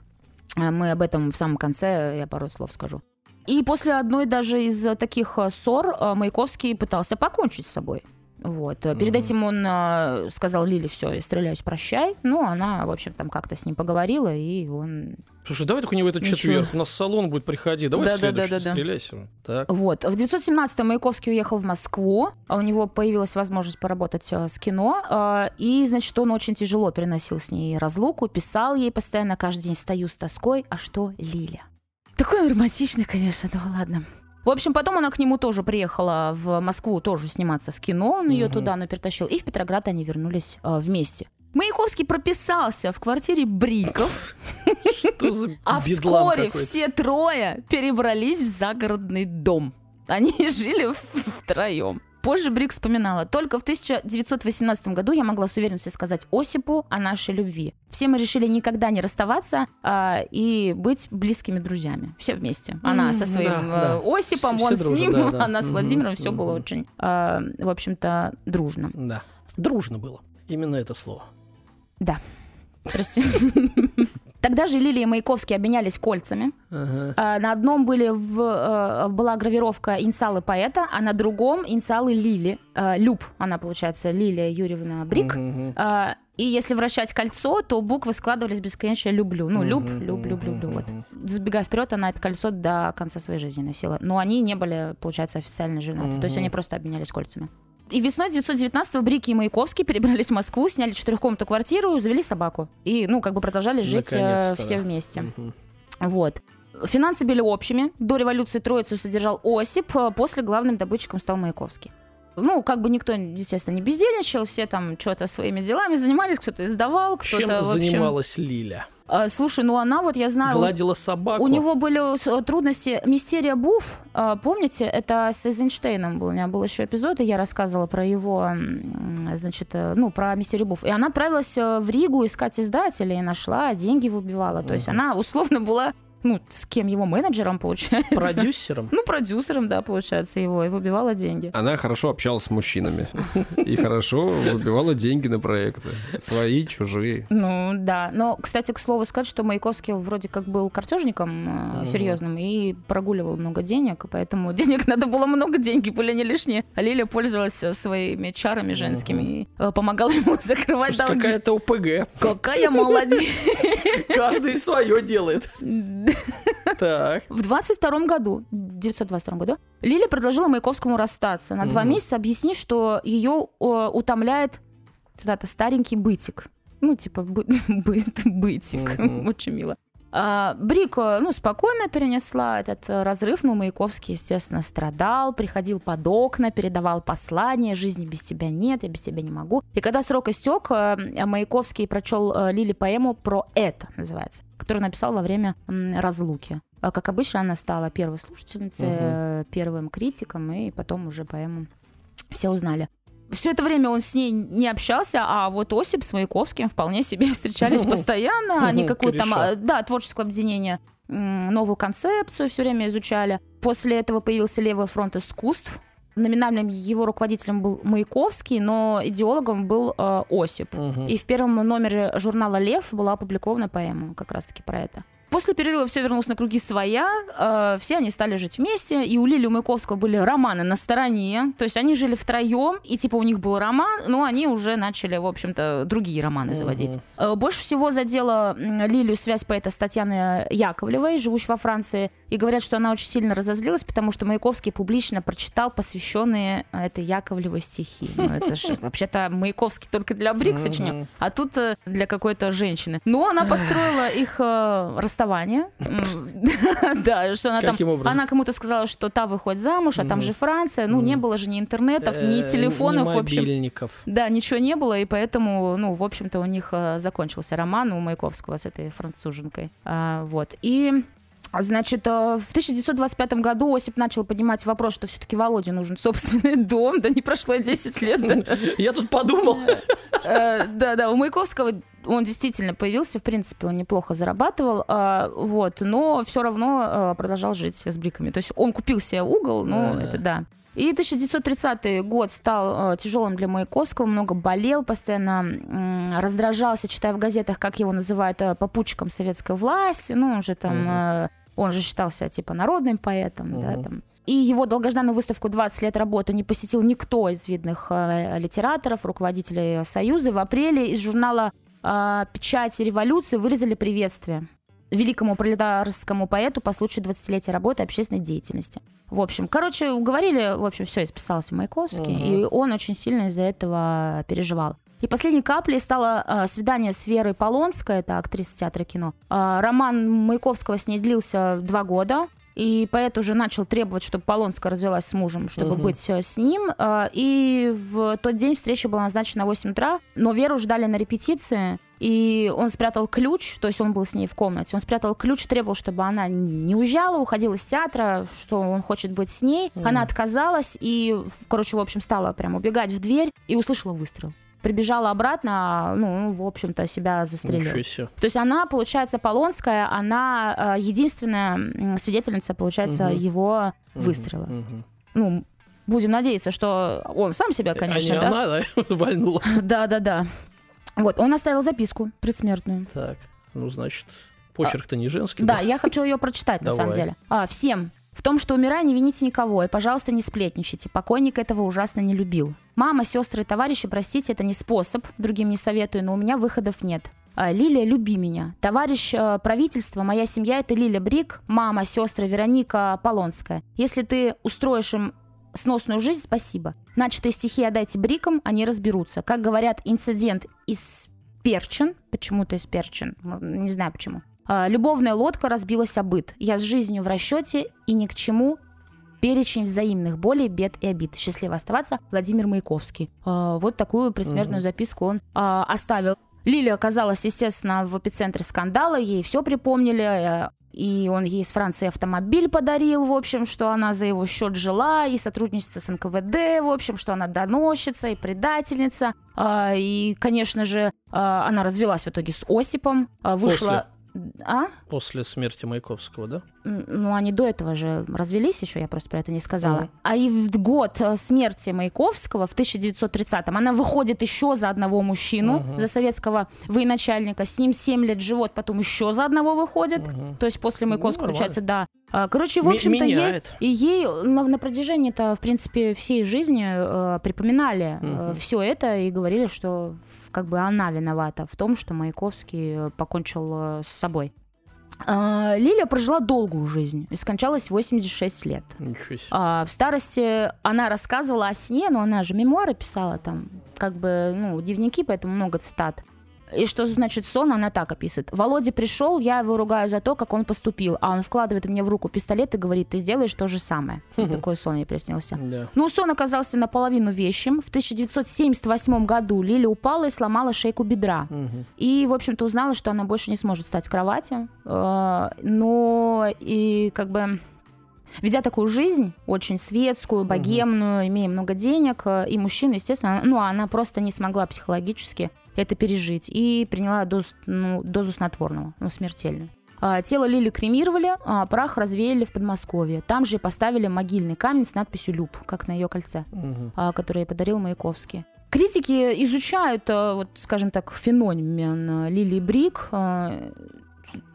э, мы об этом в самом конце, я пару слов скажу. И после одной даже из э, таких ссор Маяковский пытался покончить с собой. Вот. Э, Перед Мгм. этим он э, сказал Лиле, все, я стреляюсь, прощай. Ну, она, в общем, там как-то с ним поговорила, и он... Слушай, давай только не в этот Ничего. четверг. У нас салон будет приходить. Давай в Да-да-да-да-да. следующий. Стреляйся. Так. Вот. В 917-м Маяковский уехал в Москву, а у него появилась возможность поработать э, с кино, и, значит, он очень тяжело переносил с ней разлуку, писал ей постоянно каждый день «Встаю с тоской, а что Лиля?» Такой романтичный, конечно, да ладно. В общем, потом она к нему тоже приехала в Москву тоже сниматься в кино, он ее Мгм. туда, но перетащил, и в Петроград они вернулись э, вместе. Маяковский прописался в квартире Бриков, Что за *laughs* а вскоре все трое перебрались в загородный дом. Они *laughs* жили втроем. Позже Брик вспоминала, только в 1918 году я могла с уверенностью сказать Осипу о нашей любви. Все мы решили никогда не расставаться а, и быть близкими друзьями. Все вместе. Она со своим да, э, да. Осипом, Все- он все с дружат, ним, да, *laughs* да. она с Владимиром. Все было очень, а, в общем-то, дружно. Да. Дружно было. Именно это слово. Прости. *laughs* Тогда же Лилия и Маяковский обменялись кольцами. Ага. А, На одном были в, э, была гравировка инициалы поэта, а на другом инициалы Лили. Э, Люб, она получается, Лилия Юрьевна Брик. Мгм. А, И если вращать кольцо, то буквы складывались бесконечно «люблю». Ну, «люб», «люб», «люб», мгм, «люблю». Вот. Забегая вперед, она это кольцо до конца своей жизни носила. Но они не были, получается, официально женаты. То есть они просто обменялись кольцами. И весной 919-го Брики и Маяковский перебрались в Москву, сняли четырехкомнатную квартиру, завели собаку. И, ну, как бы продолжали жить э, все да. вместе. Мгм. Вот. Финансы были общими. До революции Троицу содержал Осип, а после главным добытчиком стал Маяковский. Ну, как бы никто, естественно, не бездельничал, все там что-то своими делами занимались, кто-то издавал, кто-то, Чем общем... занималась Лиля? А, слушай, ну она вот, я знаю, Гладила собаку? у него были с- трудности. Мистерия Буф, а, помните, это с Эйзенштейном был. У меня был еще эпизод, и я рассказывала про его, значит, э, ну, про Мистерию Буф. И она отправилась э, в Ригу искать издателя и нашла, деньги выбивала. То есть она условно была, ну, с кем его менеджером, получается. Продюсером? Ну, продюсером, да, получается, его, и выбивала деньги. Она хорошо общалась с мужчинами. И хорошо выбивала деньги на проекты. Свои, чужие. Ну, да. Но, кстати, к слову сказать, что Маяковский вроде как был картежником э, серьезным и прогуливал много денег, поэтому денег надо было много, деньги были не лишние. А Лилия пользовалась своими чарами женскими и э, помогала ему *laughs* закрывать долги. какая-то ОПГ. Какая молодец! Каждый свое делает. *laughs* Так. В 22 году, 922 году, Лилия предложила Маяковскому расстаться на два месяца, объяснив, что ее э, утомляет, цитата, старенький бытик. Ну, типа, бы- *laughs* быт, бытик. Очень мило. А, Брик, ну, спокойно перенесла этот э, разрыв, но Маяковский, естественно, страдал, приходил под окна, передавал послание, жизни без тебя нет, я без тебя не могу. И когда срок истек, э, Маяковский прочел э, Лили поэму про это, называется, которую написал во время разлуки. А, Как обычно, она стала первой слушательницей, э, первым критиком, и потом уже поэму все узнали. Все это время он с ней не общался, а вот Осип с Маяковским вполне себе *laughs* встречались постоянно. Они какую-то там, а, да, творческое объединение, новую концепцию все время изучали. После этого появился Левый фронт искусств. Номинальным его руководителем был Маяковский, но идеологом был э, Осип. Мгм. И в первом номере журнала «Лев» была опубликована поэма как раз-таки про это. После перерыва все вернулось на круги своя, э, все они стали жить вместе, и у Лили у Маяковского были романы на стороне, то есть они жили втроем, и типа у них был роман, но они уже начали, в общем-то, другие романы заводить. Э, Больше всего задела Лилию связь поэта с Татьяной Яковлевой, живущей во Франции, и говорят, что она очень сильно разозлилась, потому что Маяковский публично прочитал посвященные э, этой Яковлевой стихи. Ну, это ж *laughs* вообще-то Маяковский только для Брик сочинил, а тут э, для какой-то женщины. Но она построила их э, расставание. *laughs* *laughs* Да, что она там... Она кому-то сказала, что та выходит замуж, а там же Франция. Ну, не было же ни интернетов, ни Э, телефонов, ни в общем. мобильников. Да, ничего не было, и поэтому, ну, в общем-то, у них э, закончился роман у Маяковского с этой француженкой. А, вот. И Значит, э, в 1925 году Осип начал поднимать вопрос, что все-таки Володе нужен собственный *laughs* дом. Да не прошло и 10 лет. да. *laughs* Я тут подумал. Э, Да-да, у Маяковского он действительно появился, в принципе, он неплохо зарабатывал, а, вот, но все равно э, продолжал жить с бриками. То есть он купил себе угол, ну, Да. это да. И 1930 год стал э, тяжелым для Маяковского, много болел, постоянно м, раздражался, читая в газетах, как его называют э, попутчиком советской власти, ну, он же там, э, он же считался, типа, народным поэтом, да, Мгм. там. И его долгожданную выставку «20 лет работы» не посетил никто из видных э, литераторов, руководителей Союза. В апреле из журнала э, «Печать революции» вырезали приветствие великому пролетарскому поэту по случаю 20-летия работы общественной деятельности. В общем, короче, уговорили, в общем, все, исписался Маяковский, Мгм. и он очень сильно из-за этого переживал. И последней каплей стало э, свидание с Верой Полонской, это актриса театра и кино. Э, роман Маяковского с ней длился два года, и поэт уже начал требовать, чтобы Полонская развелась с мужем, чтобы Мгм. быть э, с ним. Э, И в тот день встреча была назначена на 8 утра, но Веру ждали на репетиции, и он спрятал ключ, то есть он был с ней в комнате, он спрятал ключ, требовал, чтобы она не уезжала, уходила из театра, что он хочет быть с ней. Мгм. Она отказалась и, короче, в общем, стала прям убегать в дверь и услышала выстрел. Прибежала обратно, а, ну, в общем-то, себя застрелила. То есть она, получается, Полонская, она э, единственная свидетельница, получается, Мгм. его Мгм, выстрела. мгм. Ну, будем надеяться, что он сам себя, конечно, а не да? она, да, *laughs* вальнула. *laughs* Да, да, да. Вот, он оставил записку предсмертную. Так, ну, значит, почерк-то не женский. Да, я хочу ее прочитать, на самом деле. А, всем. В том, что умирая, не вините никого, и, пожалуйста, не сплетничайте. Покойник этого ужасно не любил. Мама, сестры и товарищи, простите, это не способ, другим не советую, но у меня выходов нет. А, Лилия, люби меня. Товарищ э, правительства, моя семья это Лиля Брик, мама, сестры Вероника Полонская. Если ты устроишь им сносную жизнь, спасибо. Начатые стихи отдайте брикам, они разберутся. Как говорят, инцидент из Перчин, почему-то из Перчин, не знаю почему. А, Любовная лодка разбилась о быт. Я с жизнью в расчете и ни к чему. Перечень взаимных болей, бед и обид. Счастливо оставаться. Владимир Маяковский. А, Вот такую предсмертную записку он а, оставил. Лилия оказалась, естественно, в эпицентре скандала, ей все припомнили, э, и он ей из Франции автомобиль подарил, в общем, что она за его счет жила, и сотрудничество с НКВД, в общем, что она доносчица и предательница. И, конечно же, она развелась в итоге с Осипом, вышла... А? После смерти Маяковского, да? Ну, они до этого же развелись еще, я просто про это не сказала. Мгм. А и в год э, смерти Маяковского, в 1930-м, она выходит еще за одного мужчину, Мгм. за советского военачальника. С ним 7 лет живет, потом еще за одного выходит. Мгм. То есть после Маяковского, Ну, получается, да. А, Короче, в общем-то, ей, и ей на, на протяжении-то, в принципе, всей жизни э, припоминали Мгм. все это и говорили, что как бы она виновата в том, что Маяковский э, покончил э, с собой. А, Лилия прожила долгую жизнь и скончалась в 86 лет. Ничего себе. А, в старости она рассказывала о сне, но она же мемуары писала там, как бы, ну, дневники, поэтому много цитат. И что значит сон, она так описывает. Володя пришел, я его ругаю за то, как он поступил, а он вкладывает мне в руку пистолет и говорит, ты сделаешь то же самое. *laughs* Такой сон ей приснился. Да. Ну, сон оказался наполовину вещим. В 1978 году Лиля упала и сломала шейку бедра. И, в общем-то, узнала, что она больше не сможет встать с кровати. Э, Но и как бы... Ведя такую жизнь, очень светскую, богемную, имея много денег, э, и мужчина, естественно, ну, она просто не смогла психологически это пережить и приняла дозу, ну, дозу снотворного, ну, смертельную. А, Тело Лили кремировали, а прах развеяли в Подмосковье. Там же поставили могильный камень с надписью «Люб», как на ее кольце Мгм. а, который ей подарил Маяковский. Критики изучают, а, вот, скажем так, феномен Лили Брик.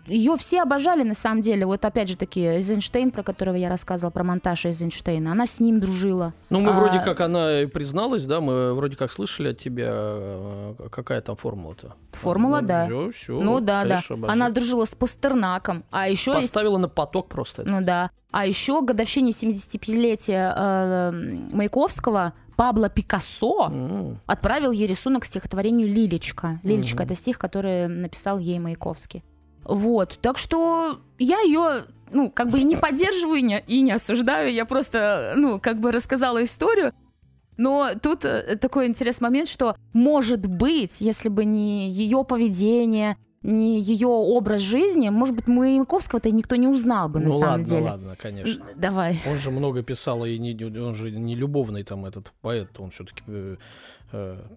Ее все обожали, на самом деле. Вот опять же таки, Эйзенштейн, про которого я рассказывала, про монтаж Эйзенштейна, она с ним дружила. Ну, мы А, вроде как, она и призналась, да, мы вроде как слышали от тебя, э, какая там формула-то. Формула, да. Все, все. ну да, да. Она дружила с Пастернаком. А еще есть... Поставила на поток просто это. Ну да. А еще годовщине 75-летия э, Маяковского Пабло Пикассо М. отправил ей рисунок к стихотворению «Лилечка». «Лилечка» Мгм. это стих, который написал ей Маяковский. Вот, так что я ее, ну, как бы и не поддерживаю, и не, и не осуждаю, я просто, ну, как бы рассказала историю. Но тут э, такой интересный момент, что, может быть, если бы не ее поведение, не ее образ жизни, может быть, Маяковского-то никто не узнал бы, на ну самом ладно, деле. ладно, конечно. Давай. Он же много писал, и не, он же не любовный там этот поэт, он все-таки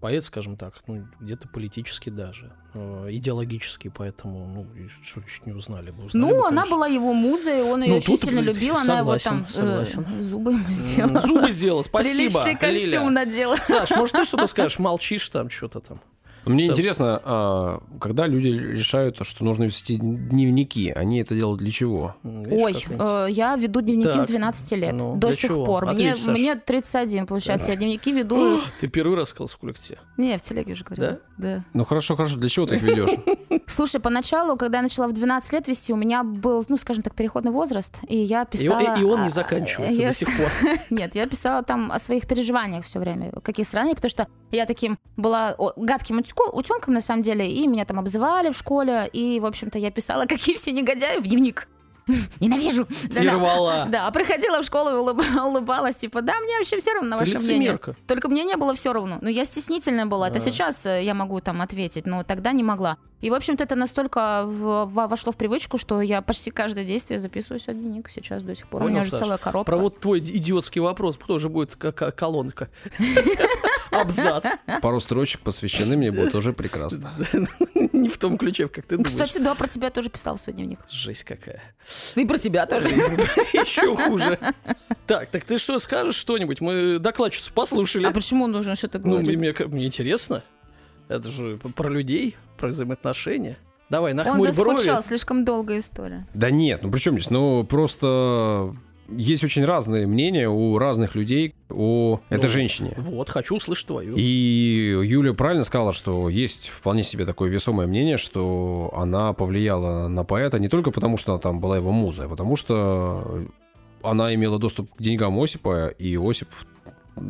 поэт, скажем так, ну, где-то политический даже, э, идеологический, поэтому, ну, что чуть не узнали бы. узнали Ну, бы, она была его музой, он ее Ну, очень сильно любил, она его согласен, там э, согласен. зубы ему сделала. Зубы сделал, спасибо, Приличный костюм Лиля. надела. Саш, может, ты что-то *laughs* скажешь? Молчишь там, что-то там. Мне Сам- интересно, а, когда люди решают, что нужно вести дневники, они это делают для чего? Видишь, Ой, э, я веду дневники Так, с 12 лет. ну, до сих чего? пор. Мне, Ответь, Саш. мне 31, получается. Я дневники веду. *gasps* Ты первый раз сказал, сколько тебе? Не, в телеге уже говорила. Да? Ну хорошо, хорошо, для чего ты их ведешь? *laughs* Слушай, поначалу, когда я начала в 12 лет вести, у меня был, ну, скажем так, переходный возраст, и я писала... и- и он не заканчивается я до сих пор. *laughs* Нет, я писала там о своих переживаниях все время, какие страны, потому что я таким была гадким утюко- утенком, на самом деле, и меня там обзывали в школе, и, в общем-то, я писала, *laughs* какие все негодяи в дневник. *laughs* Ненавижу. И Да-да. рвала. Да, приходила в школу и улыб- *laughs* улыбалась, типа, да, мне вообще все равно на ваше мнение. Только мне не было все равно. Ну, я стеснительная была. Это А. сейчас э, я могу там ответить, но тогда не могла. И, в общем-то, это настолько в- во- вошло в привычку, что я почти каждое действие записываю в дневник сейчас до сих пор. У Понял, меня уже Саш? целая коробка. Про вот твой идиотский вопрос тоже будет как колонка. Абзац. Пару строчек посвящены мне будут уже прекрасно. *laughs* Не в том ключе, как ты думаешь. Кстати, да, про тебя тоже писал в свой дневник. Жесть какая. Ну и про тебя тоже. *laughs* Еще хуже. Так, так ты что, скажешь что-нибудь? Мы докладчицу послушали. А почему нужно что-то Ну, мне, говорить? мне- мне интересно. Это же про людей, про взаимоотношения. Давай, Он нахмурь заскучал, брови. слишком долгая история. Да нет, ну при чем здесь? Ну просто есть очень разные мнения у разных людей о этой Ну, женщине. Вот, хочу услышать твою. И Юля правильно сказала, что есть вполне себе такое весомое мнение, что она повлияла на поэта не только потому, что она там была его музой, а потому что она имела доступ к деньгам Осипа, и Осип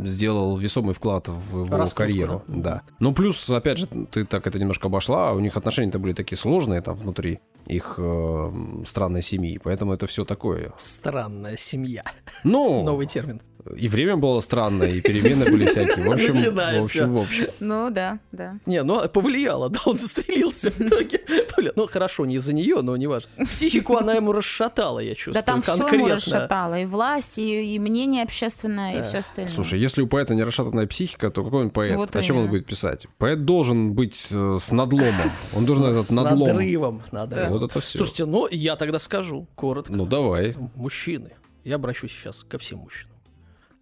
сделал весомый вклад в его Раскрутку, карьеру. да? Да. Ну, плюс, опять же, ты так это немножко обошла, у них отношения-то были такие сложные там внутри их э, странной семьи, поэтому это все такое. Странная семья. Ну, Новый термин. И время было странное, и перемены были всякие. В общем, в общем, в общем. Ну да, да. Не, ну повлияло, да, он застрелился в итоге. Бля, Ну хорошо, не из-за нее, но не важно. Психику она ему расшатала, я чувствую. Да там все конкретно. ему расшатало, и власть, и, и мнение общественное, и все остальное. Слушай, если у поэта не расшатанная психика, то какой он поэт? Вот О чем он именно. будет писать? Поэт должен быть э, с надломом. *laughs* Он должен этот С надлом. надрывом, надрывом. Вот это все. Слушайте, ну я тогда скажу коротко. Ну давай. Мужчины, я обращусь сейчас ко всем мужчинам.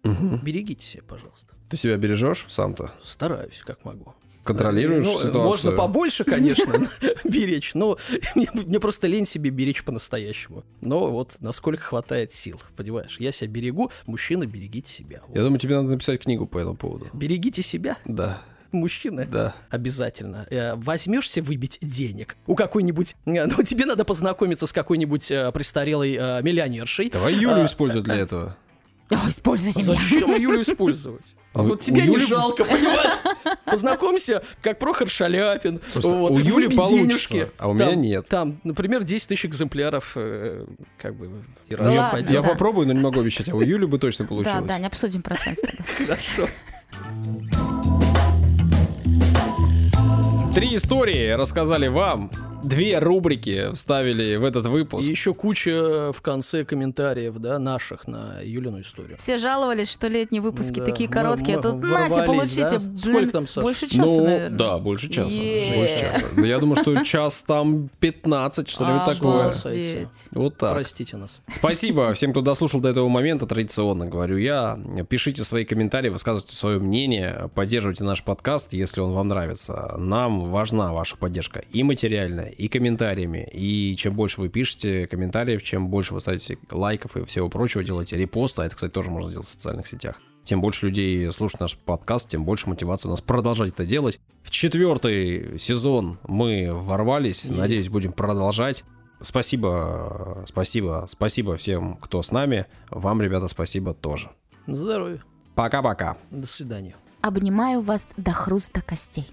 Берегите себя, пожалуйста. Ты себя бережешь сам-то? Стараюсь, как могу. Контролируешь Ну, ситуацию? Можно побольше, конечно, *laughs* *laughs* беречь, но *laughs* мне, просто лень себе беречь по-настоящему. Но вот насколько хватает сил, понимаешь? Я себя берегу, мужчины, берегите себя. Я думаю, тебе надо написать книгу по этому поводу. Берегите себя, Да, мужчины. да. Обязательно. Э, Возьмешься выбить денег у какой-нибудь... э, Ну, тебе надо познакомиться с какой-нибудь э, престарелой э, миллионершей. Давай Юлю А, используй для этого. Ой, используйте меня. Зачем Юлю использовать? А вот тебя у не Юли- жалко, понимаешь? Познакомься, как Прохор Шаляпин. Просто вот, у Юли получится, денежки. а у меня Там- нет. Там, например, 10 тысяч экземпляров, э, как бы, тираж Да ладно, я да. попробую, но не могу обещать. А у Юли бы точно Да, получилось. да, не обсудим процент. *laughs* Хорошо. Три истории рассказали вам. Две рубрики вставили в этот И выпуск. еще куча в конце комментариев, да, наших на Юлину историю. Все жаловались, что летние выпуски Да, такие мы- короткие. мы А Тут, нате, получите, да? Сколько там, Саш? больше часа, ну, наверное. да, больше часа. Больше часа. Да Я думаю, что час там 15, что-нибудь такое. Вот так. Простите нас. Спасибо всем, кто дослушал до этого момента, традиционно говорю я. Пишите свои комментарии, высказывайте свое мнение, поддерживайте наш подкаст, если он вам нравится. Нам важна ваша поддержка и материальная, и комментариями. И чем больше вы пишете комментариев, чем больше вы ставите лайков и всего прочего, делаете репосты, а это, кстати, тоже можно делать в социальных сетях. Тем больше людей слушают наш подкаст, тем больше мотивации у нас продолжать это делать. В четвертый сезон мы ворвались, надеюсь, будем продолжать. Спасибо, спасибо, спасибо всем, кто с нами. Вам, ребята, спасибо тоже. На здоровье. Пока-пока. До свидания. Обнимаю вас до хруста костей.